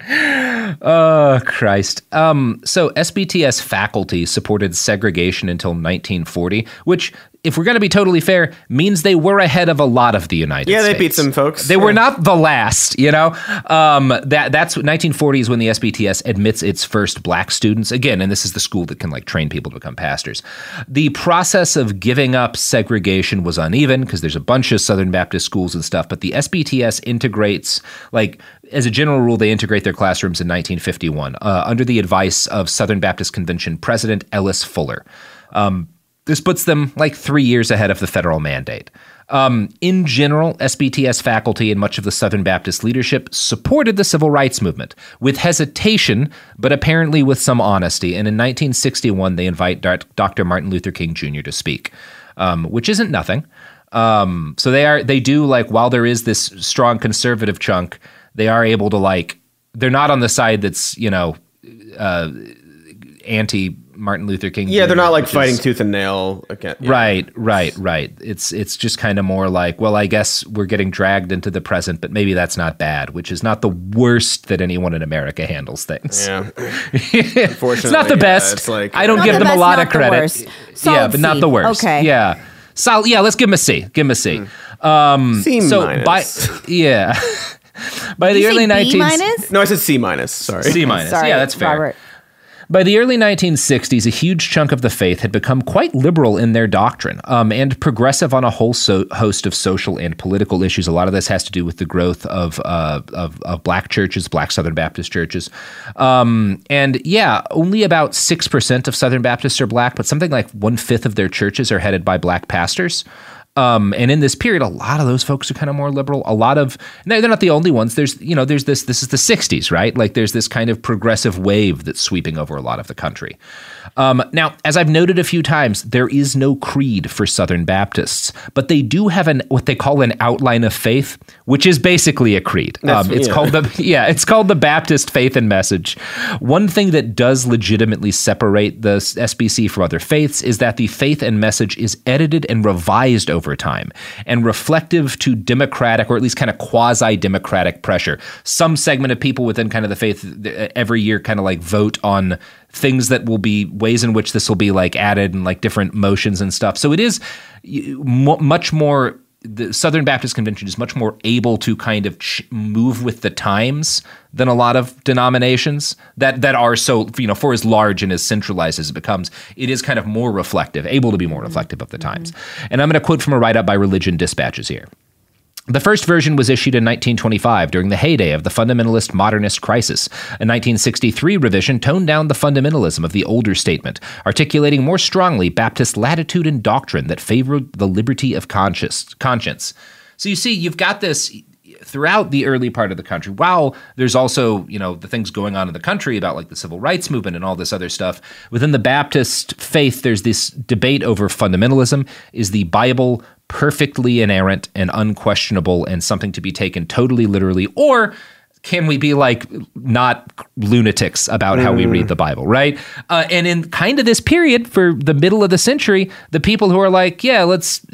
Oh Christ! Um, so SBTS faculty supported segregation until 1940, which, if we're going to be totally fair, means they were ahead of a lot of the United States. Yeah, States. they beat some folks. They were not the last, you know. Um, that that's 1940 is when the SBTS admits its first black students again, and this is the school that can like train people to become pastors. The process of giving up segregation was uneven because there's a bunch of Southern Baptist schools and stuff, but the SBTS integrates like as a general rule, they integrate their classrooms in 1951 uh, under the advice of Southern Baptist Convention President Ellis Fuller. Um, this puts them like three years ahead of the federal mandate. Um, in general, SBTS faculty and much of the Southern Baptist leadership supported the civil rights movement with hesitation, but apparently with some honesty. And in 1961, they invite Dr. Martin Luther King Jr. to speak, um, which isn't nothing. Um, so they are they do like while there is this strong conservative chunk, they are able to like they're not on the side that's you know uh, anti Martin Luther King. Yeah, they're not like which is- fighting tooth and nail again. yeah. Right, right, right. It's it's just kind of more like, well, I guess we're getting dragged into the present, but maybe that's not bad, which is not the worst that anyone in America handles things. Yeah. Unfortunately, it's not the yeah, best. it's like- I don't give the them a lot not of the credit. worst. yeah, Solid but not the worst. Okay. Yeah. Solid. Yeah, let's give him a C. Give him a C. Um, C so minus. by yeah, by the You say early B 19 minus? No, I said C minus. Sorry. C minus. Sorry, yeah, that's fair. Robert. By the early 1960s, a huge chunk of the faith had become quite liberal in their doctrine um, and progressive on a whole so- host of social and political issues. A lot of this has to do with the growth of, uh, of, of black churches, black Southern Baptist churches. Um, and yeah, only about 6% of Southern Baptists are black, but something like one fifth of their churches are headed by black pastors. Um, and in this period, a lot of those folks are kind of more liberal. A lot of they're not the only ones. There's you know there's this this is the '60s, right? Like there's this kind of progressive wave that's sweeping over a lot of the country. Um, now, as I've noted a few times, there is no creed for Southern Baptists, but they do have an what they call an outline of faith, which is basically a creed. Um, it's yeah. called the yeah, it's called the Baptist Faith and Message. One thing that does legitimately separate the SBC from other faiths is that the faith and message is edited and revised over time and reflective to democratic or at least kind of quasi democratic pressure. Some segment of people within kind of the faith every year kind of like vote on things that will be ways in which this will be like added and like different motions and stuff. So it is much more the Southern Baptist Convention is much more able to kind of ch- move with the times than a lot of denominations that that are so you know for as large and as centralized as it becomes. It is kind of more reflective, able to be more reflective of the times. Mm-hmm. And I'm going to quote from a write up by Religion Dispatches here. The first version was issued in 1925 during the heyday of the fundamentalist modernist crisis. A 1963 revision toned down the fundamentalism of the older statement, articulating more strongly Baptist latitude and doctrine that favored the liberty of conscience. conscience. So you see, you've got this throughout the early part of the country. While there's also, you know, the things going on in the country about like the civil rights movement and all this other stuff, within the Baptist faith, there's this debate over fundamentalism. Is the Bible perfectly inerrant and unquestionable and something to be taken totally literally, or can we be like not lunatics about how we read the Bible, right? Uh, and in kind of this period for the middle of the century, the people who are like, yeah, let's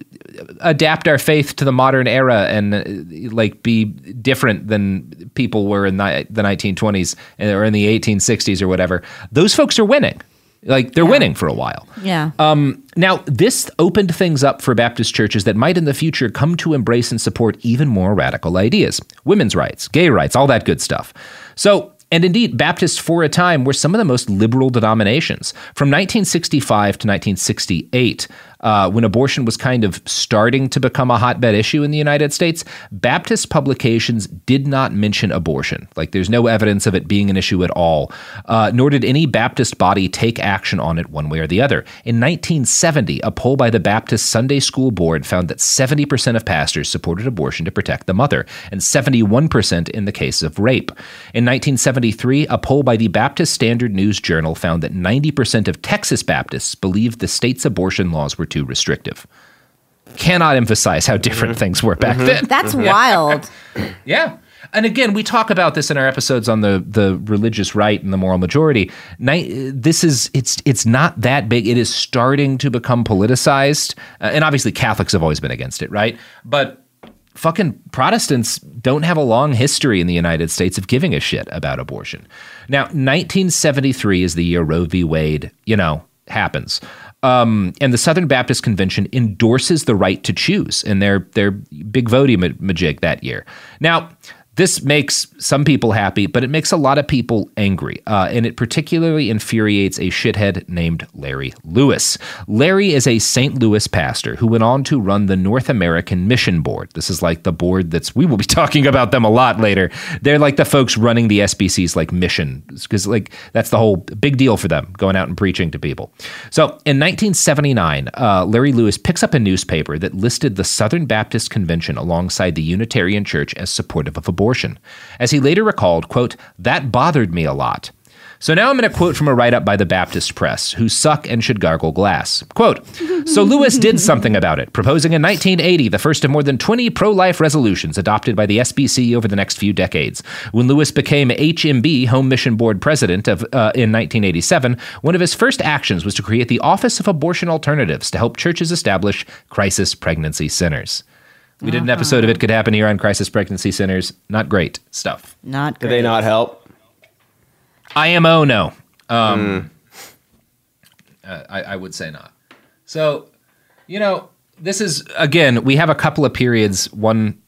adapt our faith to the modern era and uh, like be different than people were in the, the 1920s or in the 1860s or whatever, those folks are winning. Like they're winning for a while. Yeah. Um, now, this opened things up for Baptist churches that might in the future come to embrace and support even more radical ideas women's rights, gay rights, all that good stuff. So, and indeed, Baptists for a time were some of the most liberal denominations. From 1965 to 1968, uh, when abortion was kind of starting to become a hotbed issue in the United States, Baptist publications did not mention abortion. Like, there's no evidence of it being an issue at all, uh, nor did any Baptist body take action on it one way or the other. In 1970, a poll by the Baptist Sunday School Board found that 70% of pastors supported abortion to protect the mother, and 71% in the case of rape. In 1973, a poll by the Baptist Standard News Journal found that 90% of Texas Baptists believed the state's abortion laws were too restrictive. Cannot emphasize how different things were back then. That's wild. Yeah. And again, we talk about this in our episodes on the the religious right and the moral majority. This is it's it's not that big. It is starting to become politicized, uh, and obviously Catholics have always been against it, right? But fucking Protestants don't have a long history in the United States of giving a shit about abortion. Now, 1973 is the year Roe v. Wade, you know, happens. Um, and the Southern Baptist Convention endorses the right to choose in their their big voting ma- majig that year. Now, this makes some people happy, but it makes a lot of people angry. Uh, and it particularly infuriates a shithead named Larry Lewis. Larry is a St. Louis pastor who went on to run the North American Mission Board. This is like the board that's, we will be talking about them a lot later. They're like the folks running the SBC's like mission, because like that's the whole big deal for them, going out and preaching to people. So in 1979, uh, Larry Lewis picks up a newspaper that listed the Southern Baptist Convention alongside the Unitarian Church as supportive of abortion. As he later recalled, quote, that bothered me a lot. So now I'm going to quote from a write up by the Baptist Press, who suck and should gargle glass. Quote So Lewis did something about it, proposing in 1980 the first of more than 20 pro life resolutions adopted by the SBC over the next few decades. When Lewis became HMB, Home Mission Board president, of, uh, in 1987, one of his first actions was to create the Office of Abortion Alternatives to help churches establish crisis pregnancy centers. We did an episode of It Could Happen Here on Crisis Pregnancy Centers. Not great stuff. Not Did they not help? IMO, no. Um, uh, I, I would say not. So, you know, this is, again, we have a couple of periods, one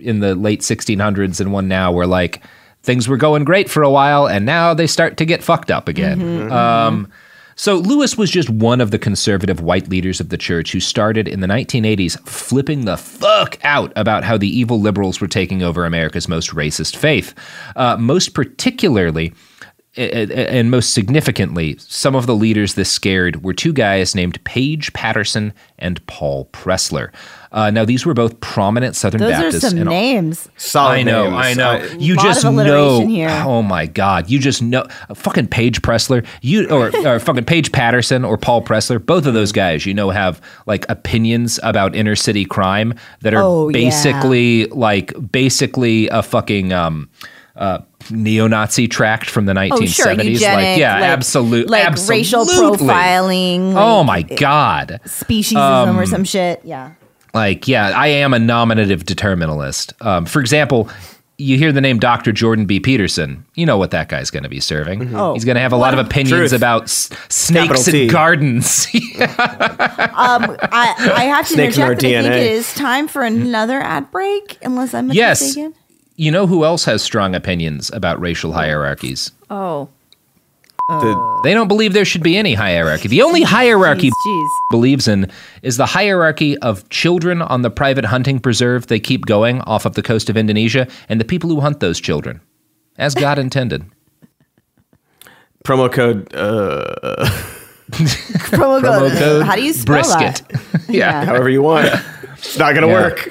in the late 1600s and one now, where like things were going great for a while and now they start to get fucked up again. Um, so Lewis was just one of the conservative white leaders of the church who started in the 1980s flipping the fuck out about how the evil liberals were taking over America's most racist faith. Uh, most particularly, and most significantly, some of the leaders this scared were two guys named Paige Patterson and Paul Pressler. Uh, now, these were both prominent Southern Those Baptists. are some and- names. I know, I know. you Lot just of know. here. Oh my God! You just know. Fucking Paige Pressler, you or, or fucking Paige Patterson or Paul Pressler. Both of those guys, you know, have like opinions about inner city crime that are Oh, yeah. basically like basically a fucking um, uh, neo-Nazi tract from the 1970s. Oh, sure, like, yeah, like- absolute, like absolutely. racial profiling, oh my God! speciesism Um, or some shit. Yeah. like yeah i am a nominative determinalist um, for example you hear the name dr jordan b peterson you know what that guy's going to be serving Oh. he's going to have a lot of opinions Truth. about s- snakes T. and gardens Um, I, I have to Snakes interject. that I think it is time for another ad break, unless I'm yes mistaken. You know who else has strong opinions about racial hierarchies Oh. they don't believe there should be any hierarchy the only hierarchy Jeez, jeez. believes in is the hierarchy of children on the private hunting preserve they keep going off of the coast of indonesia and the people who hunt those children as god intended Promo code. Uh, Promo, Promo code. code How do you spell brisket. that? yeah. however you want. It's not gonna Yeah. work.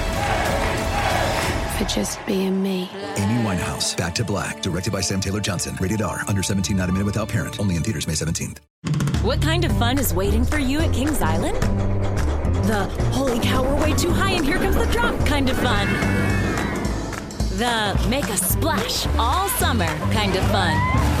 for just being me. Amy Winehouse, Back to Black, directed by Sam Taylor Johnson. Rated R, under 17, not a minute without parent. Only in theaters May 17th. What kind of fun is waiting for you at Kings Island? The holy cow, we're way too high and here comes the drop kind of fun. The make a splash all summer kind of fun.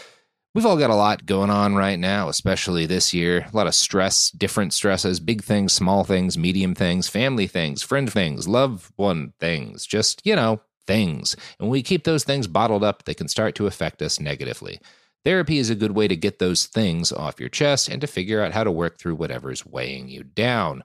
We've all got a lot going on right now, especially this year. A lot of stress, different stresses, big things, small things, medium things, family things, friend things, loved one things, just, you know, things. And when we keep those things bottled up, they can start to affect us negatively. Therapy is a good way to get those things off your chest and to figure out how to work through whatever's weighing you down.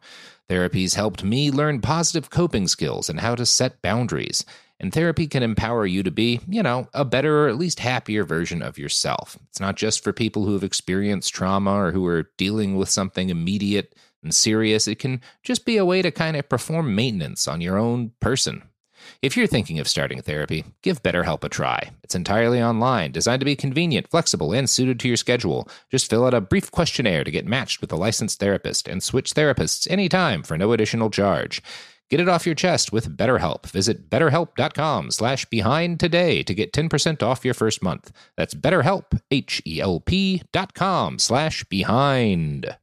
Therapy's helped me learn positive coping skills and how to set boundaries. And therapy can empower you to be, you know, a better or at least happier version of yourself. It's not just for people who have experienced trauma or who are dealing with something immediate and serious. It can just be a way to kind of perform maintenance on your own person. If you're thinking of starting therapy, give BetterHelp a try. It's entirely online, designed to be convenient, flexible, and suited to your schedule. Just fill out a brief questionnaire to get matched with a licensed therapist and switch therapists anytime for no additional charge. Get it off your chest with BetterHelp. Visit betterhelp.com slash behind today to get 10% off your first month. That's betterhelp, H-E-L-P dot com slash behind.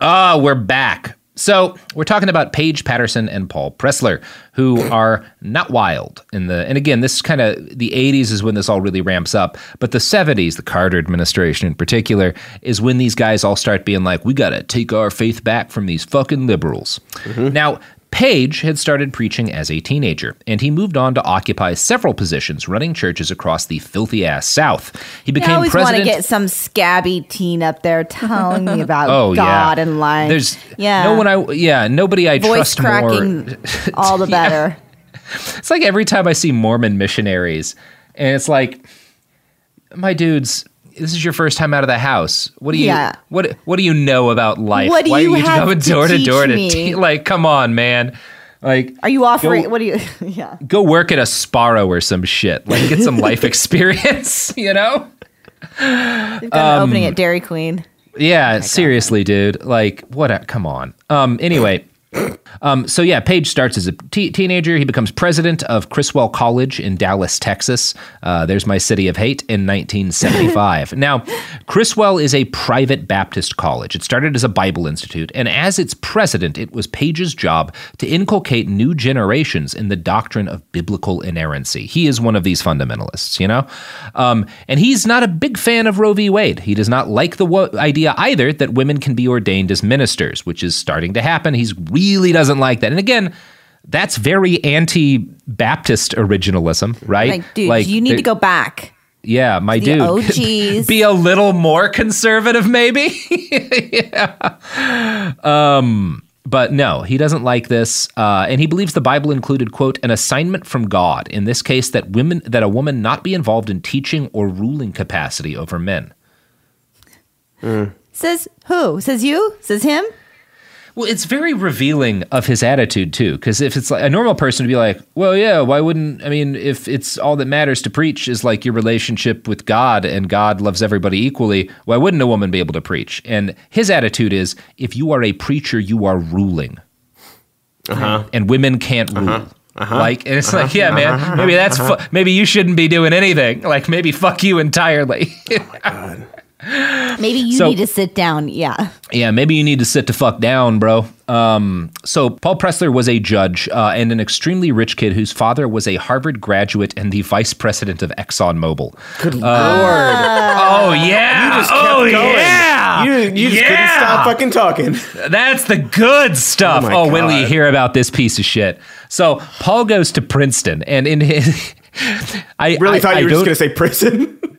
Ah, we're back. So we're talking about Paige Patterson and Paul Pressler, who are not wild in the. And again, this is kind of the '80s is when this all really ramps up, but the '70s, the Carter administration in particular, is when these guys all start being like, "We got to take our faith back from these fucking liberals." Mm-hmm. Now. Paige had started preaching as a teenager, and he moved on to occupy several positions running churches across the filthy ass South. He I became always want to president. get some scabby teen up there telling me about Oh, yeah. God and life. There's yeah, no one I yeah nobody I voice trust more. cracking, all the Yeah. better. It's like every time I see Mormon missionaries, and it's like, my dudes, this is your first time out of the house. What do you Yeah. what what do you know about life? What do Why you are you have going door to teach door to te- like? Come on, man. Like, Are you offering? Go- what do you? Yeah. go work at a Sbarro or some shit. Like, get some life experience. You know? They've got Um, opening at Dairy Queen. Yeah, seriously, dude. Like, what? A, come on. Um. Anyway. Um, so yeah, Paige starts as a teenager. He becomes president of Criswell College in Dallas, Texas. Uh, there's my city of hate in 1975. now, Criswell is a private Baptist college. It started as a Bible institute, and as its president, it was Paige's job to inculcate new generations in the doctrine of biblical inerrancy. He is one of these fundamentalists, you know, um, and he's not a big fan of Roe v. Wade. He does not like the wo- idea either that women can be ordained as ministers, which is starting to happen. He's really doesn't like that. And again, that's very anti-Baptist originalism, right? Like, dude, you need there- to go back. Yeah, my the dude. OGs. Be a little more conservative, maybe. yeah. Um, but no, he doesn't like this, uh, and he believes the Bible included quote an assignment from God. In this case, that women that a woman not be involved in teaching or ruling capacity over men. Says who? Says you? Says him? Well, it's very revealing of his attitude too, because if it's like a normal person to be like, "Well, yeah, why wouldn't I mean, if it's all that matters to preach is like your relationship with God and God loves everybody equally, why wouldn't a woman be able to preach?" And his attitude is, if you are a preacher, you are ruling, Uh-huh. and women can't rule. Uh-huh. Like, and it's Uh-huh. like, yeah, man, Uh-huh. maybe that's fu- Uh-huh. maybe you shouldn't be doing anything. Like, maybe fuck you entirely. Maybe you So- need to sit down. Yeah. Yeah, maybe you need to sit the fuck down, bro. Um, so Paul Pressler was a judge uh, and an extremely rich kid whose father was a Harvard graduate and the vice president of ExxonMobil. Good Uh, lord. Oh yeah. You just kept oh going. yeah. You, you just couldn't stop fucking talking. That's the good stuff. Oh Oh, my when will you hear about this piece of shit? So Paul goes to Princeton, and in his, I Really I, thought I you were just going to say prison.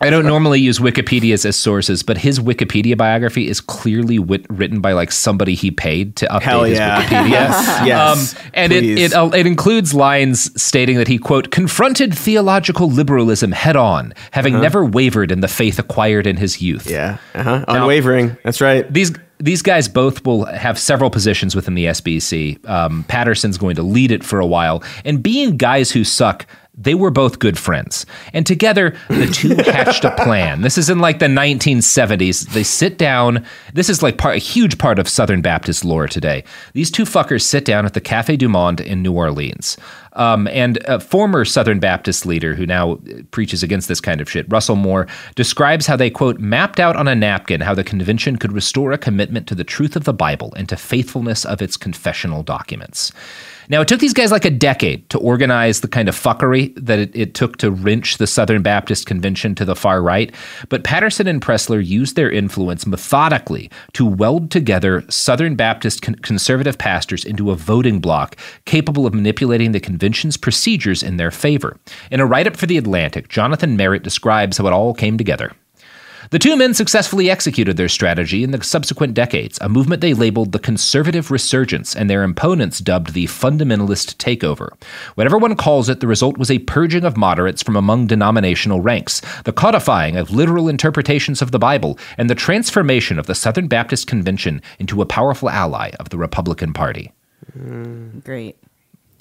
I don't normally use Wikipedia's as sources, but his Wikipedia biography is clearly wit- written by like somebody he paid to update Hell his yeah. Wikipedia. Yes, um, and it please. it, uh, it includes lines stating that he quote confronted theological liberalism head on, having Uh-huh. never wavered in the faith acquired in his youth. Yeah, uh-huh. unwavering. That's right. These these guys both will have several positions within the SBC. Um, Patterson's going to lead it for a while, and being guys who suck. They were both good friends. And together, the two hatched a plan. This is in like the 1970s. They sit down. This is like part, a huge part of Southern Baptist lore today. These two fuckers sit down at the Cafe Du Monde in New Orleans. Um, and a former Southern Baptist leader who now preaches against this kind of shit, Russell Moore, describes how they, quote, mapped out on a napkin how the convention could restore a commitment to the truth of the Bible and to faithfulness of its confessional documents. Now, it took these guys like a decade to organize the kind of fuckery that it, it took to wrench the Southern Baptist Convention to the far right, but Patterson and Pressler used their influence methodically to weld together Southern Baptist con- conservative pastors into a voting bloc capable of manipulating the convention's procedures in their favor. In a write up for The Atlantic, Jonathan Merritt describes how it all came together. The two men successfully executed their strategy in the subsequent decades, a movement they labeled the conservative resurgence and their opponents dubbed the fundamentalist takeover. Whatever one calls it, the result was a purging of moderates from among denominational ranks, the codifying of literal interpretations of the Bible, and the transformation of the Southern Baptist Convention into a powerful ally of the Republican Party. Mm. Great.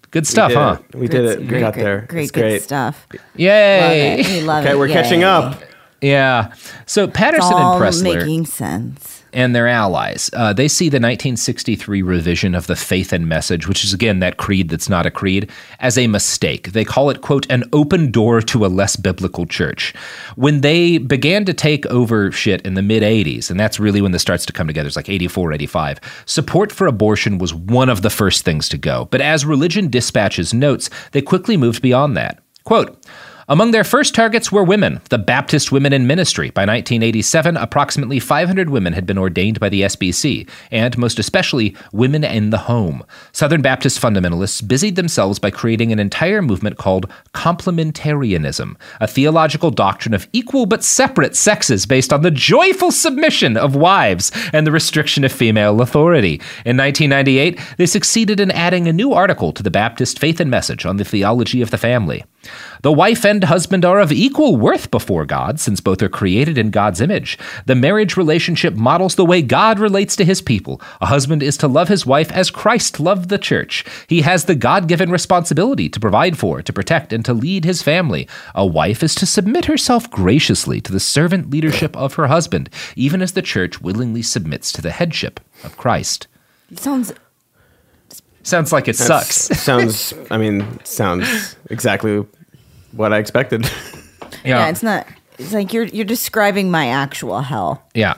Good stuff, we did huh? It. We did it. We Great, got great, there. Great, It's good great. stuff. Yay! Love it. We love Okay, it. we're catching up. Yeah. So Patterson and Pressler. making sense. and their allies. Uh, they see the 1963 revision of the Faith and Message, which is again that creed that's not a creed, as a mistake. They call it, quote, an open door to a less biblical church. When they began to take over shit in the mid 80s, and that's really when this starts to come together, it's like 84, 85, support for abortion was one of the first things to go. But as Religion Dispatches notes, they quickly moved beyond that. Quote, among their first targets were women, the Baptist Women in Ministry. By 1987, approximately 500 women had been ordained by the SBC, and most especially, women in the home. Southern Baptist fundamentalists busied themselves by creating an entire movement called complementarianism, a theological doctrine of equal but separate sexes based on the joyful submission of wives and the restriction of female authority. In 1998, they succeeded in adding a new article to the Baptist Faith and Message on the theology of the family. The wife and husband are of equal worth before God, since both are created in God's image. The marriage relationship models the way God relates to his people. A husband is to love his wife as Christ loved the church. He has the God given responsibility to provide for, to protect, and to lead his family. A wife is to submit herself graciously to the servant leadership of her husband, even as the church willingly submits to the headship of Christ. It sounds Sounds like it That's- sucks. sounds. I mean, sounds exactly what I expected. yeah. It's not. It's like you're you're describing my actual hell. Yeah.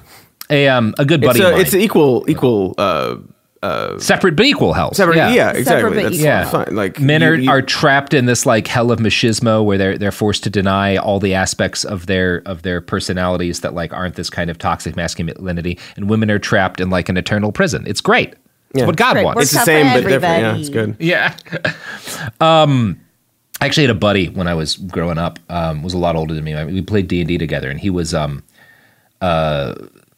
A um a good buddy It's, of a, mine. it's equal equal. Uh, uh, separate but equal hell. Separate, yeah, exactly. That's yeah. fine. Like men are, you- are trapped in this like hell of machismo where they're they're forced to deny all the aspects of their of their personalities that like aren't this kind of toxic masculinity, and women are trapped in like an eternal prison. It's great. It's Yeah. what God Great. wants. It's the same, but different. Yeah, it's good. Yeah. um, I actually had a buddy when I was growing up. Um, was a lot older than me. We played D and D together, and he was um, uh,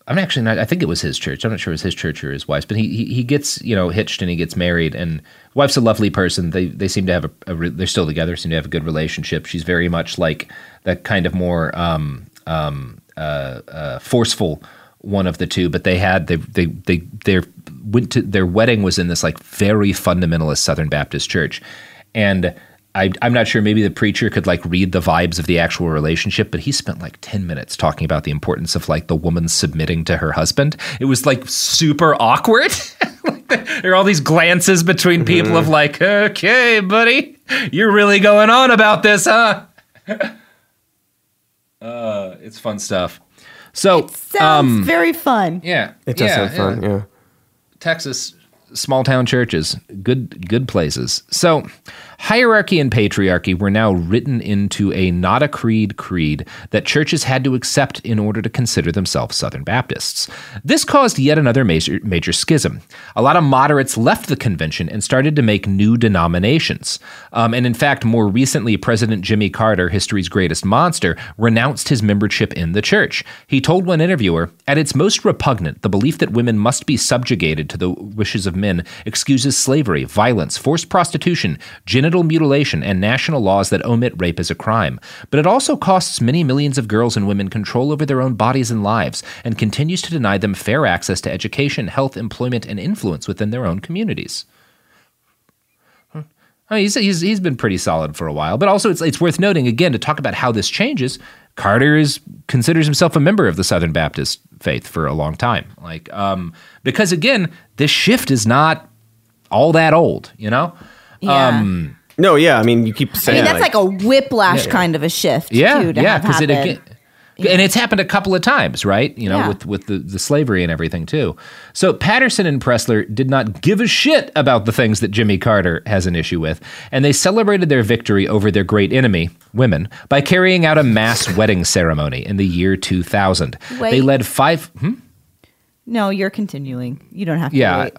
I'm actually not. I think it was his church. I'm not sure it was his church or his wife's, but he he, he gets you know hitched and he gets married, and wife's a lovely person. They they seem to have a, a re- they're still together. Seem to have a good relationship. She's very much like that kind of more um um uh, uh forceful one of the two. But they had they they they their went to their wedding was in this like very fundamentalist Southern Baptist church, and. I, I'm not sure. Maybe the preacher could like read the vibes of the actual relationship, but he spent like 10 minutes talking about the importance of like the woman submitting to her husband. It was like super awkward. Like, there are all these glances between people of like, okay, buddy, you're really going on about this, huh? uh, it's fun stuff. So Sounds um, very fun. yeah, It does yeah, sound fun. Yeah. Texas small town churches, good good places. So, hierarchy and patriarchy were now written into a not a creed creed that churches had to accept in order to consider themselves Southern Baptists. This caused yet another major major schism. A lot of moderates left the convention and started to make new denominations. Um, and in fact, more recently, President Jimmy Carter, history's greatest monster, renounced his membership in the church. He told one interviewer, "At its most repugnant, the belief that women must be subjugated to the wishes of men excuses slavery, violence, forced prostitution, genital mutilation, and national laws that omit rape as a crime. But it also costs many millions of girls and women control over their own bodies and lives, and continues to deny them fair access to education, health, employment, and influence within their own communities. I mean, he's, he's, he's been pretty solid for a while, but also it's, it's worth noting again to talk about how this changes. Carter is considers himself a member of the Southern Baptist faith for a long time, like um, because again, this shift is not all that old, you know. Yeah. Um, No, yeah. I mean, you keep saying. I saying mean, that's like, a whiplash Yeah. kind of a shift. yeah, too, to yeah, because it happen. again. And it's happened a couple of times, right? You know, Yeah. with with the, the slavery and everything too. So Patterson and Pressler did not give a shit about the things that Jimmy Carter has an issue with, and they celebrated their victory over their great enemy, women, by carrying out a mass wedding ceremony in the year 2000. They led five. Hmm? No, you're continuing. You don't have to. Yeah. wait.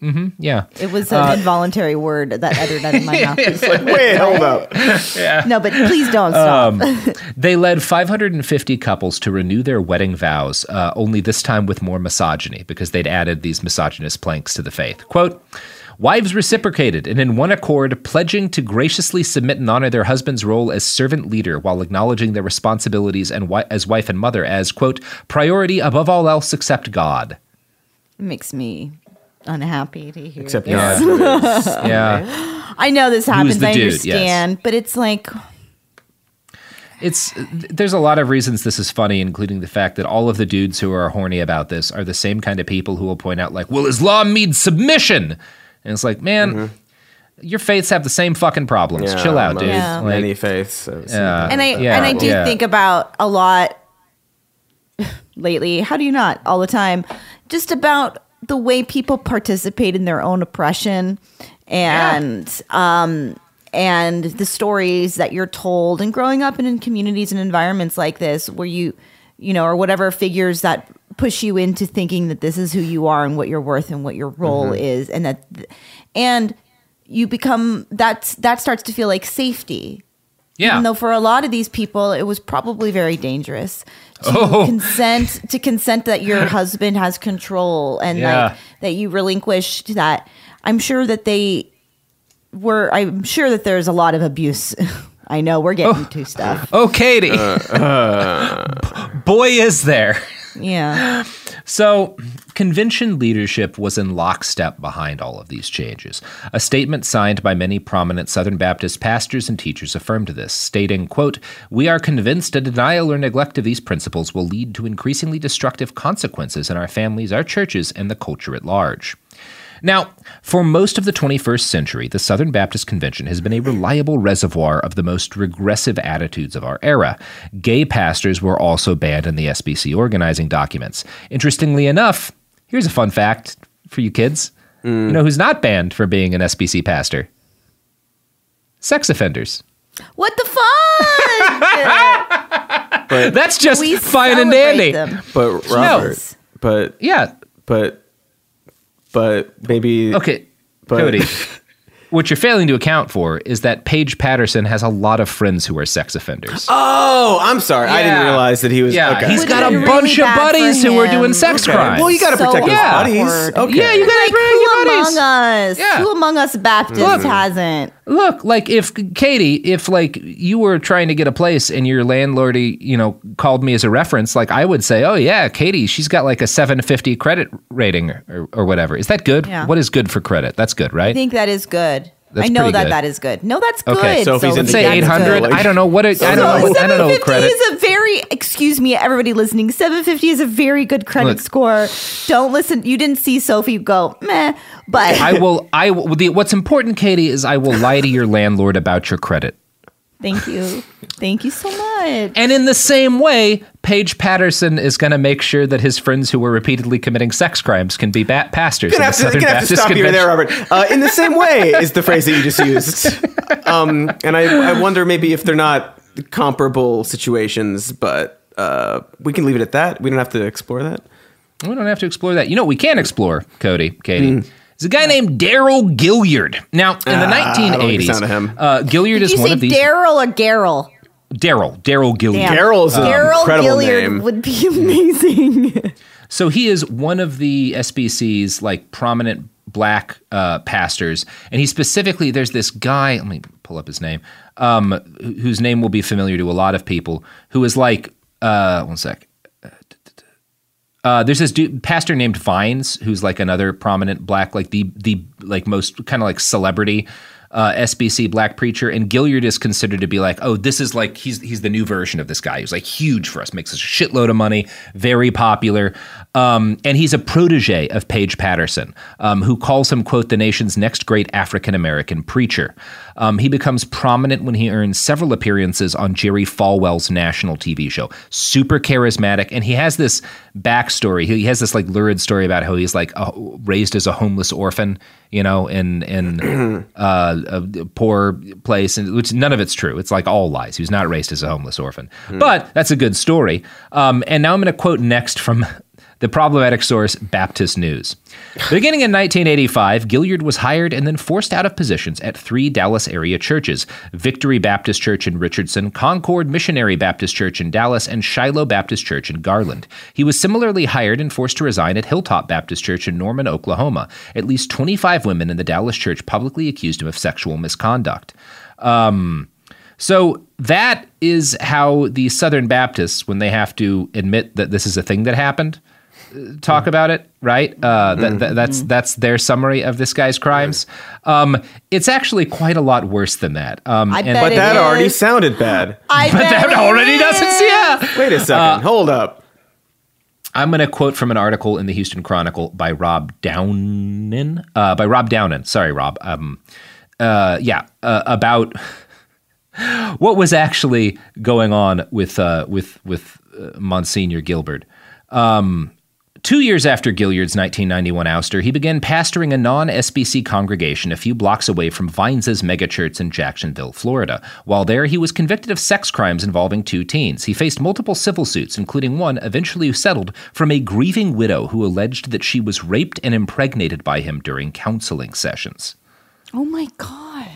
Hmm yeah. It was an Uh, involuntary word that uttered out of my mouth. Like, wait, hold up. Yeah. No, but please don't stop. Um, they led 550 couples to renew their wedding vows, uh, only this time with more misogyny, because they'd added these misogynist planks to the faith. Quote, Wives reciprocated and in one accord, pledging to graciously submit and honor their husband's role as servant leader while acknowledging their responsibilities and wi- as wife and mother as, quote, priority above all else except God. It makes me unhappy to hear. Except this. God. Yeah. I know this happens. the I dude? understand, but it's like It's there's a lot of reasons this is funny, including the fact that all of the dudes who are horny about this are the same kind of people who will point out, like, "Well, Islam means submission," and it's like, man, mm-hmm. your faiths have the same fucking problems. Yeah, Chill out, most- dude. Yeah. Like, Many faiths. Yeah. and I yeah, and I do yeah. think about a lot lately. How do you not all the time? Just about the way people participate in their own oppression and um and the stories that you're told and growing up in, in communities and environments like this where you you know or whatever figures that push you into thinking that this is who you are and what you're worth and what your role Mhm. is and that and you become that's that starts to feel like safety Yeah. even though for a lot of these people, it was probably very dangerous to Oh. consent to consent that your husband has control and Yeah. like that you relinquished that. I'm sure that they were. I'm sure that there's a lot of abuse. I know we're getting oh. to stuff. Oh, Katie. Uh, uh. Boy, is there. Yeah. So, convention leadership was in lockstep behind all of these changes. A statement signed by many prominent Southern Baptist pastors and teachers affirmed this, stating, quote, "We are convinced a denial or neglect of these principles will lead to increasingly destructive consequences in our families, our churches, and the culture at large." Now, for most of the 21st century, the Southern Baptist Convention has been a reliable reservoir of the most regressive attitudes of our era. Gay pastors were also banned in the SBC organizing documents. Interestingly enough, here's a fun fact for you kids. You know who's not banned for being an SBC pastor? Sex offenders. What the fuck? But That's just fine and dandy. them. But No. Robert, but yeah, but but maybe Okay, But- Cody. What you're failing to account for is that Paige Patterson has a lot of friends who are sex offenders. Oh, I'm sorry. I didn't realize that he was. Yeah, okay. he's got a Would've bunch of buddies who are doing sex Okay. crimes. Well, you got to So protect those Yeah. buddies. Okay. Yeah, you gotta like bring who your buddies. among us? Yeah. Who among us Baptists Look. hasn't? Look, like if Katie, if like you were trying to get a place and your landlord, you know, called me as a reference, like I would say, oh yeah, Katie, she's got like a 750 credit rating or, or whatever. Is that good? Yeah. What is good for credit? That's good, right? I think that is good. That's I know that good. that is good. No, that's good. Okay, so if he's in say 800. I don't know what it, I don't know. I don't know 750 credit. is a very excuse me, everybody listening. 750 is a very good credit Look. score. Don't listen. You didn't see Sophie go meh, but I will. I will. The, what's important, Katie, is I will lie to your landlord about your credit. Thank you. Thank you so much. And in the same way, Paige Patterson is going to make sure that his friends who were repeatedly committing sex crimes can be ba- pastors. Gonna in have the to, Southern gonna have to Baptist stop you Convention. there, Robert. Uh, in the same way is the phrase that you just used. Um, and I, I wonder maybe if they're not comparable situations, but uh, we can leave it at that. We don't have to explore that. We don't have to explore that. You know, we can explore, Cody, Katie. Hmm. Is a guy named Darrell Gilyard. Now, in the Ah, I don't like the 1980s, sound of him. Uh, Gilyard Did is you one say of these. Daryl or Garrel? Darrell. Darrell Gilyard. Damn. Darrell's an Darrell incredible Gilyard name. would be amazing. So he is one of the SBC's like prominent black uh, pastors, and he specifically there's this guy. Let me pull up his name, um, wh- whose name will be familiar to a lot of people. Who is like uh, one sec. Uh, there's this dude, pastor named Vines, who's like another prominent black, like the the like most kind of like celebrity uh, SBC black preacher, and Gilyard is considered to be like, oh, this is like he's he's the new version of this guy. He's like huge for us, makes us a shitload of money, very popular, um, and he's a protege of Paige Patterson, um, who calls him quote the nation's next great African American preacher. Um, he becomes prominent when he earns several appearances on Jerry Falwell's national TV show. Super charismatic, and he has this backstory. He has this like lurid story about how he's like raised as a homeless orphan, you know, in in uh, a poor place, and which none of it's true. It's like all lies. He was not raised as a homeless orphan, but that's a good story. Um, and now I'm going to quote next from. The problematic source, Baptist News. Beginning in 1985, Gilyard was hired and then forced out of positions at three Dallas area churches Victory Baptist Church in Richardson, Concord Missionary Baptist Church in Dallas, and Shiloh Baptist Church in Garland. He was similarly hired and forced to resign at Hilltop Baptist Church in Norman, Oklahoma. At least 25 women in the Dallas church publicly accused him of sexual misconduct. Um, so that is how the Southern Baptists, when they have to admit that this is a thing that happened, talk about it, right? Uh, that, that, that's that's their summary of this guy's crimes. Um, it's actually quite a lot worse than that. Um, I and- bet But it that is. already sounded bad. I but bet that it already doesn't. Yeah. Wait a second. Hold up. I'm going to quote from an article in the Houston Chronicle by Rob Downen. Uh, by Rob Downen. Sorry, Rob. Um, uh, yeah, uh, about what was actually going on with uh, with with uh, Monsignor Gilbert. Um, Two years after Gilyard's 1991 ouster, he began pastoring a non SBC congregation a few blocks away from Vines's megachurch in Jacksonville, Florida. While there, he was convicted of sex crimes involving two teens. He faced multiple civil suits, including one eventually settled from a grieving widow who alleged that she was raped and impregnated by him during counseling sessions Oh my god.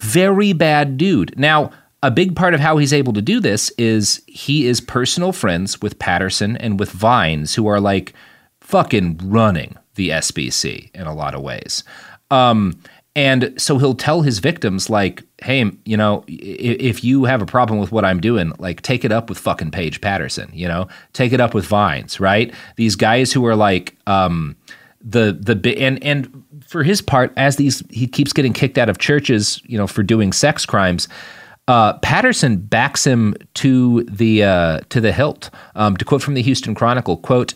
very bad dude. Now, a big part of how he's able to do this is he is personal friends with Patterson and with Vines, who are like fucking running the SBC in a lot of ways. Um, and so he'll tell his victims, like, hey, you know, if you have a problem with what I'm doing, like, take it up with fucking Paige Patterson, you know, take it up with Vines, right? These guys who are like, um, the the and and for his part, as these he keeps getting kicked out of churches, you know, for doing sex crimes. Uh, Patterson backs him to the uh, to the hilt. Um, to quote from the Houston Chronicle, quote.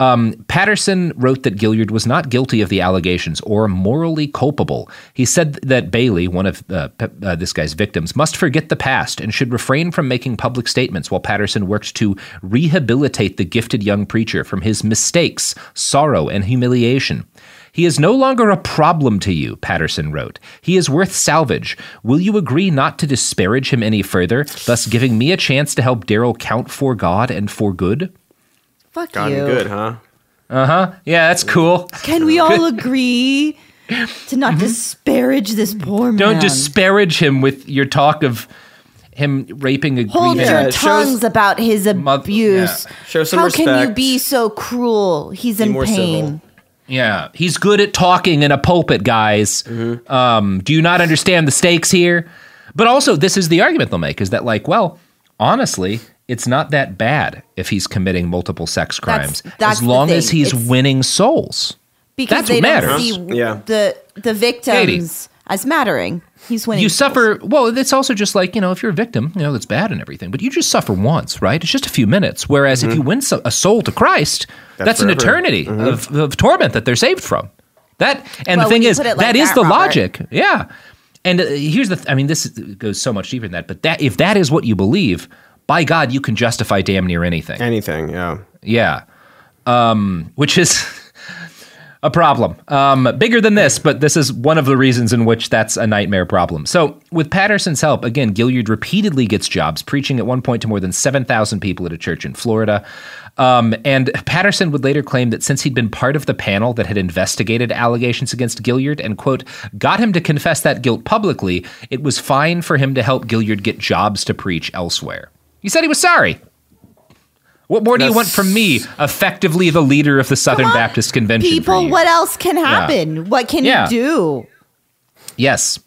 Um, Patterson wrote that Gilyard was not guilty of the allegations or morally culpable. He said that Bailey, one of uh, uh, this guy's victims, must forget the past and should refrain from making public statements while Patterson worked to rehabilitate the gifted young preacher from his mistakes, sorrow, and humiliation. He is no longer a problem to you, Patterson wrote. He is worth salvage. Will you agree not to disparage him any further, thus giving me a chance to help Darrell count for God and for good? Fuck Gotten you. good, huh? Uh huh. Yeah, that's cool. Can we all agree to not disparage this poor man? Mm-hmm. Don't disparage him with your talk of him raping a Hold grieving- your Yeah, it shows- tongues about his abuse. Show some How can you be so cruel? He's Be in more pain. civil. Yeah, he's good at talking in a pulpit, guys. Mm-hmm. Um, do you not understand the stakes here? But also, this is the argument they'll make: is that like, well, honestly, it's not that bad if he's committing multiple sex crimes, that's as long as he's It's- winning souls. Because That's they what don't matters. see Yeah. the the victims as mattering. He's winning. You suffer. Well, it's also just like you know, if you're a victim, you know, that's bad and everything. But you just suffer once, right? It's just a few minutes. Whereas if you win so, a soul to Christ, that's, That's an forever. eternity of, of torment that they're saved from. That and Well, the thing is put it like that is that, the Robert. logic. Yeah. And uh, here's the th- I mean, this goes so much deeper than that, but that if that is what you believe, by God, you can justify damn near anything. Anything, yeah. Yeah. Um, which is a problem. Um, bigger than this, but this is one of the reasons in which that's a nightmare problem. So, with Patterson's help, again, Gilyard repeatedly gets jobs, preaching at one point to more than 7,000 people at a church in Florida. Um, and Patterson would later claim that since he'd been part of the panel that had investigated allegations against Gilyard and, quote, got him to confess that guilt publicly, it was fine for him to help Gilyard get jobs to preach elsewhere. He said he was sorry. What more do you want from me, effectively the leader of the Southern Baptist Convention? People, what else can happen? What can Yeah. you do? Yes.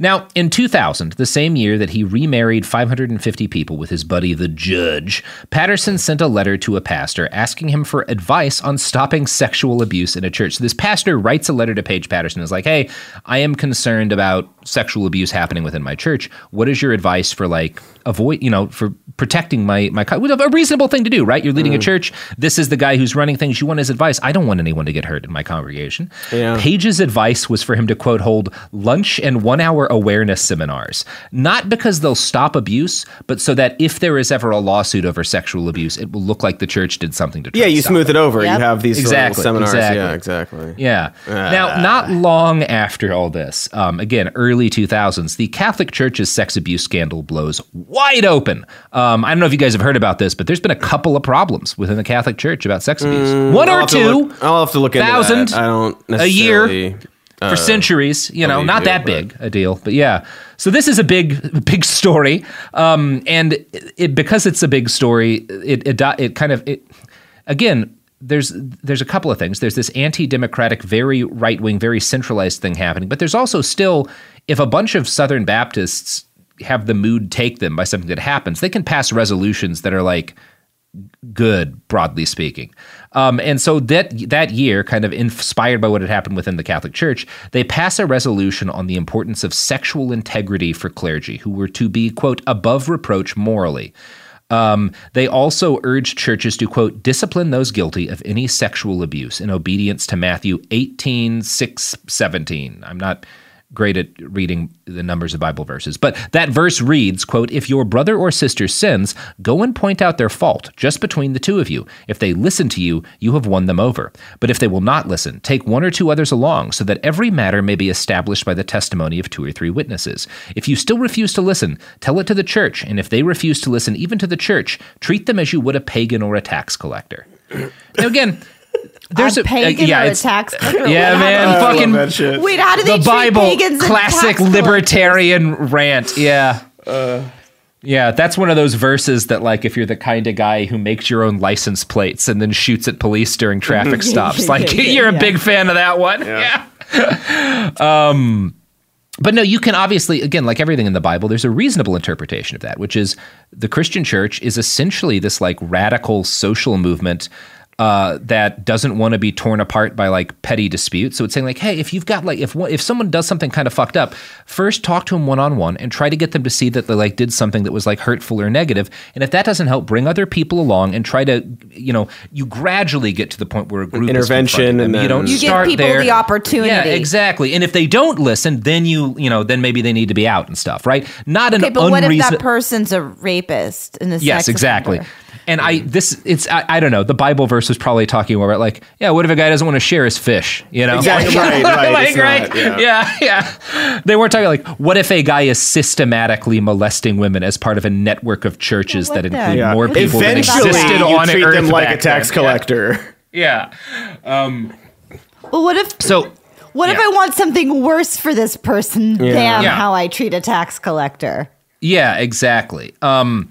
Now, in 2000, the same year that he remarried 550 people with his buddy the judge, Patterson sent a letter to a pastor asking him for advice on stopping sexual abuse in a church. So this pastor writes a letter to Paige Patterson. Is like, "Hey, I am concerned about sexual abuse happening within my church. What is your advice for like avoid, you know, for protecting my my a reasonable thing to do, right? You're leading a Mm. church. This is the guy who's running things. You want his advice. I don't want anyone to get hurt in my congregation." Yeah. Paige's advice was for him to quote hold lunch and one hour awareness seminars, not because they'll stop abuse, but so that if there is ever a lawsuit over sexual abuse, it will look like the church did something to. Try Yeah, to you stop smooth it over. Yep. You have these exactly seminars. Exactly. Yeah, exactly. Yeah. Ah. Now, not long after all this, um, again, early 2000s, the Catholic Church's sex abuse scandal blows wide open. Um, I don't know if you guys have heard about this, but there's been a couple of problems within the Catholic Church about sex abuse. Mm, One I'll or two. look- I'll have to look into thousand that. I don't a year necessarily, for uh, centuries. You know, not that big a deal, but yeah. So this is a big, big story, um, and it, it because it's a big story. It it, it kind of it again. There's there's a couple of things. There's this anti-democratic, very right-wing, very centralized thing happening, but there's also still if a bunch of Southern Baptists have the mood take them by something that happens, they can pass resolutions that are like good, broadly speaking. Um, and so that that year, kind of inspired by what had happened within the Catholic Church, they pass a resolution on the importance of sexual integrity for clergy, who were to be quote above reproach morally. Um, they also urged churches to quote discipline those guilty of any sexual abuse in obedience to Matthew 18, 6, 17. I'm not great at reading the numbers of Bible verses. But that verse reads, quote, If your brother or sister sins, go and point out their fault, just between the two of you. If they listen to you, you have won them over. But if they will not listen, take one or two others along, so that every matter may be established by the testimony of two or three witnesses. If you still refuse to listen, tell it to the church, and if they refuse to listen even to the church, treat them as you would a pagan or a tax collector. Now again, there's a a, pagan uh, yeah, or a it's- tax collector? Yeah, Wait, man, how do they- fucking Wait, how do they the treat Bible pagans and classic tax collectors? libertarian rant. Yeah. yeah, that's one of those verses that, like, if you're the kind of guy who makes your own license plates and then shoots at police during traffic stops, like, Yeah, yeah, you're a yeah. big fan of that one. Yeah. um, but no, you can obviously, again, like everything in the Bible, there's a reasonable interpretation of that, which is the Christian church is essentially this like radical social movement uh, that doesn't want to be torn apart by like petty disputes. So it's saying like, hey, if you've got like if if someone does something kind of fucked up, first talk to them one on one and try to get them to see that they like did something that was like hurtful or negative. And if that doesn't help, bring other people along and try to you know you gradually get to the point where a group intervention confronting them. and you don't You give people there. the opportunity. Yeah, exactly. And if they don't listen, then you you know then maybe they need to be out and stuff, right? Not an Okay, but what if that person's a rapist and a Yes, sex exactly. offender? And I this it's I, I don't know. The Bible verse was probably talking about like, yeah, what if a guy doesn't want to share his fish? You know, Exactly, right, right, like, it's not, yeah. yeah, yeah. They weren't talking like, what if a guy is systematically molesting women as part of a network of churches that include Yeah. more people than Eventually, existed you on treat Earth them like a tax then. collector. Yeah. Um, Well, what if so what if. I want something worse for this person Yeah. than Yeah. how I treat a tax collector? Yeah, exactly. Um,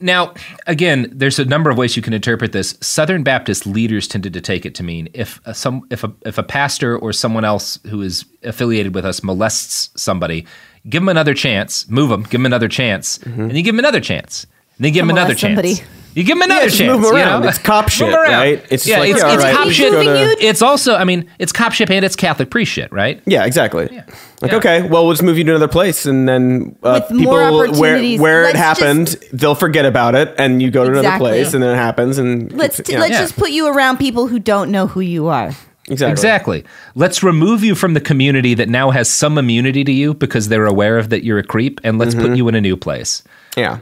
now, again, there's a number of ways you can interpret this. Southern Baptist leaders tended to take it to mean if a, some if a if a pastor or someone else who is affiliated with us molests somebody, give them another chance, move them, give them another chance, and you give them another chance, and then give them another chance. somebody. You give them Yeah, another just chance. move 'em you around. know? It's cop shit, Move around. right? It's yeah, like, it's, yeah, it's right, cop shit. go to- It's also, I mean, it's cop shit and it's Catholic priest shit, right? Yeah, exactly. Like, okay, well, we'll just move you to another place, and then uh, With people more where opportunities. where it Let's happened, they'll forget about it, and you go to another place, and then it happens, and Let's yeah. let's just put you around people who don't know who you are. Exactly. Exactly. Let's remove you from the community that now has some immunity to you because they're aware of that you're a creep, and let's put you in a new place. Yeah.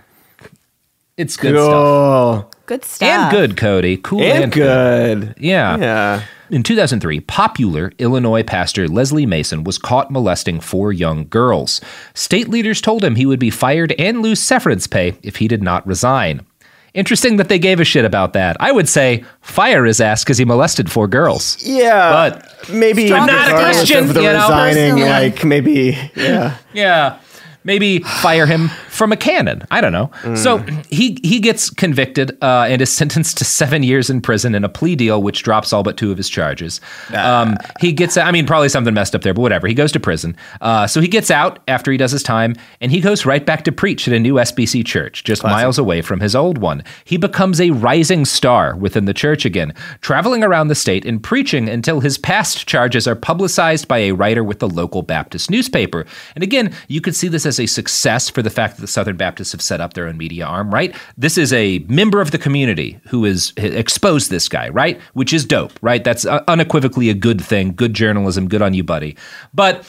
It's good stuff. Good stuff. And good, Cody. Cool And and, good. Yeah. Yeah. In 2003, popular Illinois pastor Leslie Mason was caught molesting four young girls. State leaders told him he would be fired and lose severance pay if he did not resign. Interesting that they gave a shit about that. I would say fire his ass because he molested four girls. Yeah. But maybe not a Christian, of the you know, resigning, personally. like maybe yeah. Yeah. Maybe fire him from a cannon. I don't know. So he he gets convicted uh, and is sentenced to seven years in prison in a plea deal, which drops all but two of his charges. Um, he gets, I mean, probably something messed up there, but whatever. He goes to prison. Uh, so he gets out after he does his time, and he goes right back to preach at a new SBC church, just miles away from his old one. He becomes a rising star within the church again, traveling around the state and preaching until his past charges are publicized by a writer with the local Baptist newspaper. And again, you could see this as a success for the fact that the Southern Baptists have set up their own media arm, right? This is a member of the community who has exposed this guy, right? Which is dope, right? That's uh, unequivocally a good thing, good journalism, good on you, buddy. But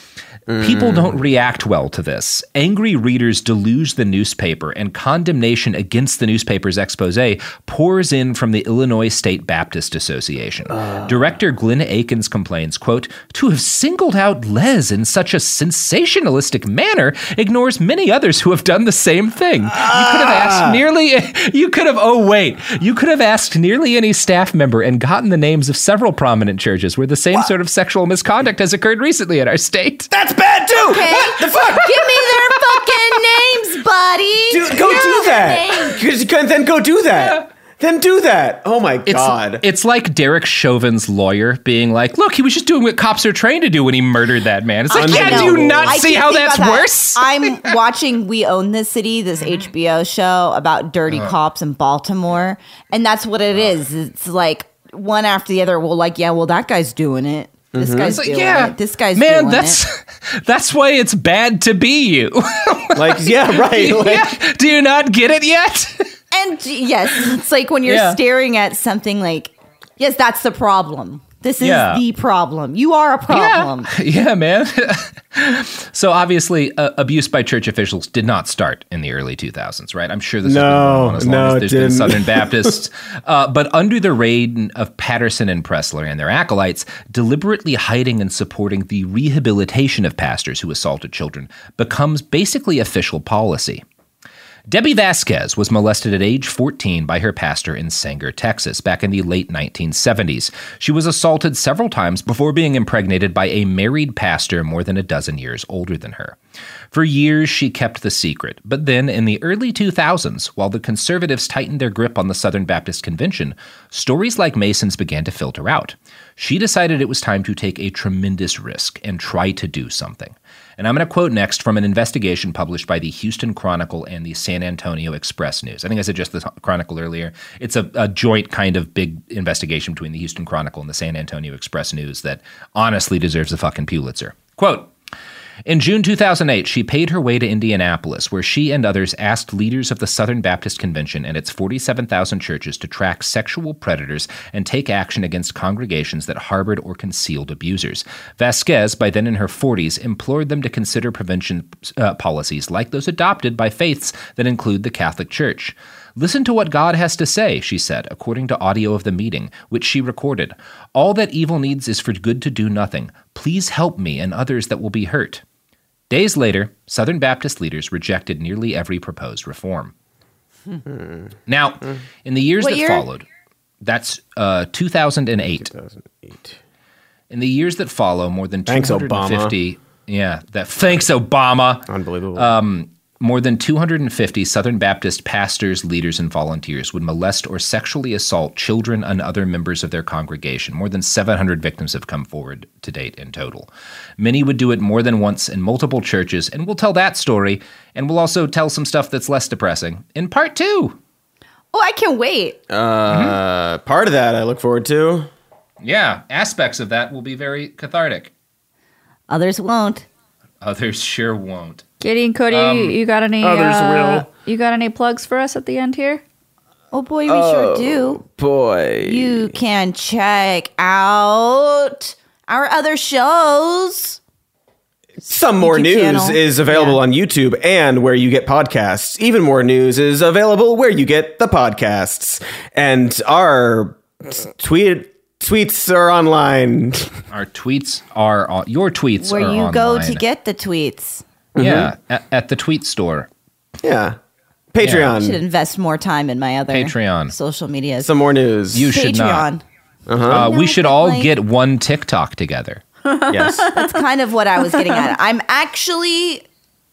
People don't react well to this. Angry readers deluge the newspaper, and condemnation against the newspaper's expose pours in from the Illinois State Baptist Association. Director Glenn Akins complains, quote, to have singled out Les in such a sensationalistic manner ignores many others who have done the same thing. You could have asked ah. nearly, you could have, oh wait, you could have asked nearly any staff member and gotten the names of several prominent churches where the same sort of sexual misconduct has occurred recently in our state. That's bad too. Okay. What the fuck? Give me their fucking names, buddy. Dude, go Give do that. Because you can then go do that. Then do that. Oh my It's, god. it's like Derek Chauvin's lawyer being like, look, he was just doing what cops are trained to do when he murdered that man. It's like, I yeah, do you not I see how that's that. worse? I'm watching We Own This City, this HBO show about dirty Uh. cops in Baltimore, and that's what it is. It's like one after the other. Well, like, yeah, well, that guy's doing it. This mm-hmm. guy's like, yeah, it. This guy's man, that's it. that's why it's bad to be you. like, yeah, right. Like, yeah. Do you not get it yet? And yes, it's like when you're Yeah. staring at something like, yes, that's the problem. This is Yeah. the problem. You are a problem. yeah, man. so obviously, uh, abuse by church officials did not start in the early 2000s, right? I'm sure this has been No, going on as long no, as it there's been didn't. Southern Baptists. uh, but under the reign of Patterson and Pressler and their acolytes, deliberately hiding and supporting the rehabilitation of pastors who assaulted children becomes basically official policy. Debbie Vasquez was molested at age 14 by her pastor in Sanger, Texas, back in the late 1970s. She was assaulted several times before being impregnated by a married pastor more than a dozen years older than her. For years, she kept the secret, but then in the early 2000s, while the conservatives tightened their grip on the Southern Baptist Convention, stories like Mason's began to filter out. She decided it was time to take a tremendous risk and try to do something. And I'm going to quote next from an investigation published by the Houston Chronicle and the San Antonio Express News. I think I said just the Chronicle earlier. It's a, a joint kind of big investigation between the Houston Chronicle and the San Antonio Express News that honestly deserves a fucking Pulitzer. Quote, in June 2008, she paid her way to Indianapolis, where she and others asked leaders of the Southern Baptist Convention and its 47,000 churches to track sexual predators and take action against congregations that harbored or concealed abusers. Vasquez, by then in her 40s, implored them to consider prevention uh, policies like those adopted by faiths that include the Catholic Church. Listen to what God has to say, she said, according to audio of the meeting, which she recorded. All that evil needs is for good to do nothing. Please help me and others that will be hurt. Days later, Southern Baptist leaders rejected nearly every proposed reform. Now, in the years What that year? followed, that's uh, 2008. 2008. In the years that follow, more than Thanks, 250. Yeah, that thanks Obama. Unbelievable. Um, more than 250 Southern Baptist pastors, leaders, and volunteers would molest or sexually assault children and other members of their congregation. More than 700 victims have come forward to date in total. Many would do it more than once in multiple churches, and we'll tell that story, and we'll also tell some stuff that's less depressing in part two. Oh, I can't wait. Uh, part of that I look forward to. Yeah, aspects of that will be very cathartic. Others won't. Others sure won't. Katie and Cody, Um, you, you got any? others uh, will. You got any plugs for us at the end here? Oh boy, we sure do. Boy. You can check out our other shows. Some more YouTube news channel. is available on YouTube and where you get podcasts. Even more news is available where you get the podcasts. And our tweet tweets are online. Our tweets are on, your tweets Where are you go to get the tweets. Yeah, at, at the tweet store. Yeah. Patreon. I should invest more time in my other Patreon. social media. Some more news. You should not. Uh-huh. Uh, we should all like- get one TikTok together. yes. That's kind of what I was getting at. I'm actually,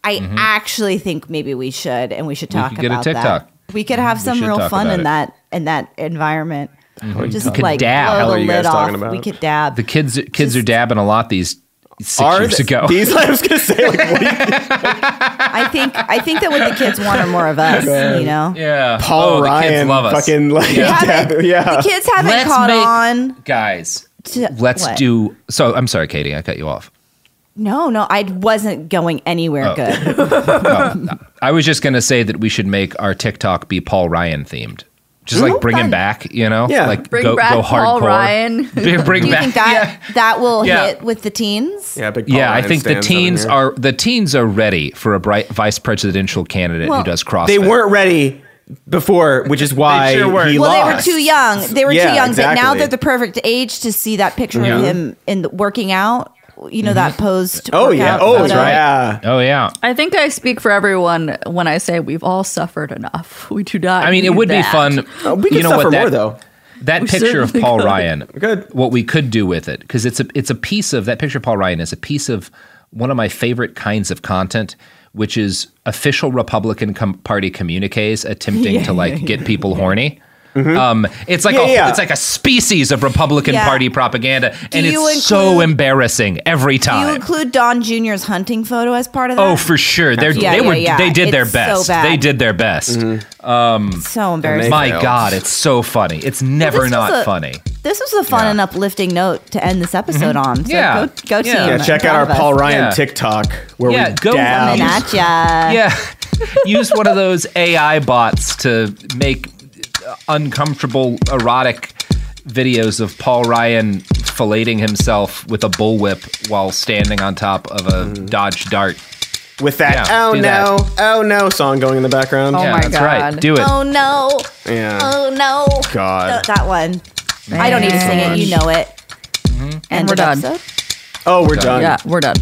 I actually think maybe we should, and we should Mm-hmm. We talk could get a about TikTok. that. We could have some real fun in it. that in that environment. Mhm. Just We could like dab. blow Hell the lid off. about? We could dab. The kids kids are dabbing a lot these six Are years th- ago. These I was gonna say like what do you I think I think that what the kids want are more of us. You know. yeah. Paul Oh, the kids Ryan love us. fucking like Yeah. dab- yeah. The kids haven't Let's caught make- on. Guys, To, let's what? do. So I'm sorry, Katie. I cut you off. No, no, I wasn't going anywhere Oh. good. I was just gonna say that we should make our TikTok be Paul Ryan themed. Just like mm-hmm. bring him back, you know? Yeah. Like Bring go, back go Paul hardcore. Ryan. bring bring Do you back. think that that will Yeah. hit with the teens? Yeah, big Paul yeah, I think the teens are the teens are ready for a bright vice presidential candidate Well, who does CrossFit. They weren't ready before, which is why sure weren't. he Well, they were too young. They were Yeah, too young, but now they're the perfect age to see that picture Yeah. of him in the, working out. You know that mm-hmm. posed. Oh yeah. Oh photo? right. Yeah. Oh yeah. I think I speak for everyone when I say we've all suffered enough. We do not. I mean, it need would be fun. Oh, we you can know suffer what that, more though. That We picture of certainly Paul could. Ryan. Good. What we could do with it because it's a it's a piece of that picture of Paul Ryan is a piece of one of my favorite kinds of content, which is official Republican com- Party communiques attempting to like get people horny. Mm-hmm. Um, it's like Yeah, a yeah. it's like a species of Republican Yeah. Party propaganda, and you it's so embarrassing every Do you include Don Jr.'s hunting photo as part of that? Oh, for sure. They're, Yeah, they yeah, were yeah. they did their It's so best. bad. they did their best. Mm-hmm. Um, so embarrassing. My. God, it's so funny. It's never this not a- funny. This was a fun Yeah. and uplifting note to end this episode mm-hmm. on. So Yeah. go, go team. Yeah. Yeah, check out our Paul. Ryan Yeah. TikTok where Yeah, we go- dab. At ya. Yeah. Use one of those AI bots to make uncomfortable erotic videos of Paul Ryan filleting himself with a bullwhip while standing on top of a Dodge Dart. with that Yeah, oh do that. no, oh no song going in the background. Oh yeah, my that's right. Do it. Oh no. Yeah. Oh no. God. Th- that one. I don't need to sing it. You know it. Mm-hmm. End we're done. episode. Oh, we're done. Yeah, we're done.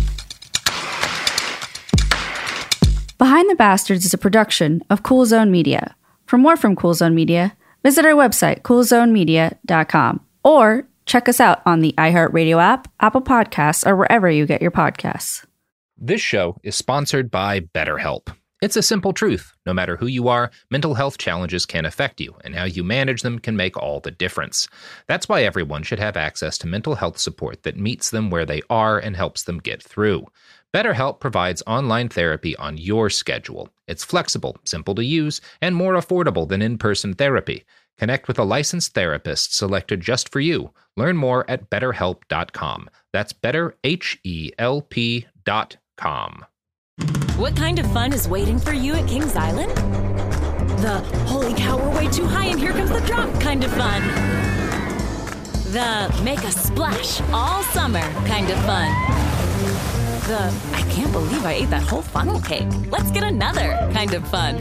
Behind the Bastards is a production of Cool Zone Media. For more from Cool Zone Media, visit our website, coolzonemedia.com, or check us out on the iHeartRadio app, Apple Podcasts, or wherever you get your podcasts. This show is sponsored by BetterHelp. It's a simple truth. No matter who you are, mental health challenges can affect you, and how you manage them can make all the difference. That's why everyone should have access to mental health support that meets them where they are and helps them get through. BetterHelp provides online therapy on your schedule. It's flexible, simple to use, and more affordable than in person therapy. Connect with a licensed therapist selected just for you. Learn more at betterhelp.com. That's betterhelp.com. What kind of fun is waiting for you at Kings Island? The holy cow, we're way too high and here comes the drop kind of fun. The make a splash all summer kind of fun. The I can't believe I ate that whole funnel cake. Let's get another kind of fun.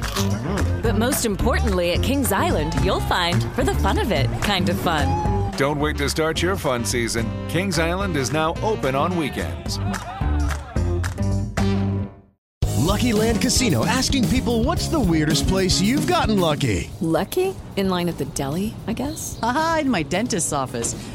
But most importantly, at Kings Island, you'll find for the fun of it kind of fun. Don't wait to start your fun season. Kings Island is now open on weekends. Lucky Land Casino asking people what's the weirdest place you've gotten lucky? Lucky? In line at the deli, I guess? Aha, in my dentist's office.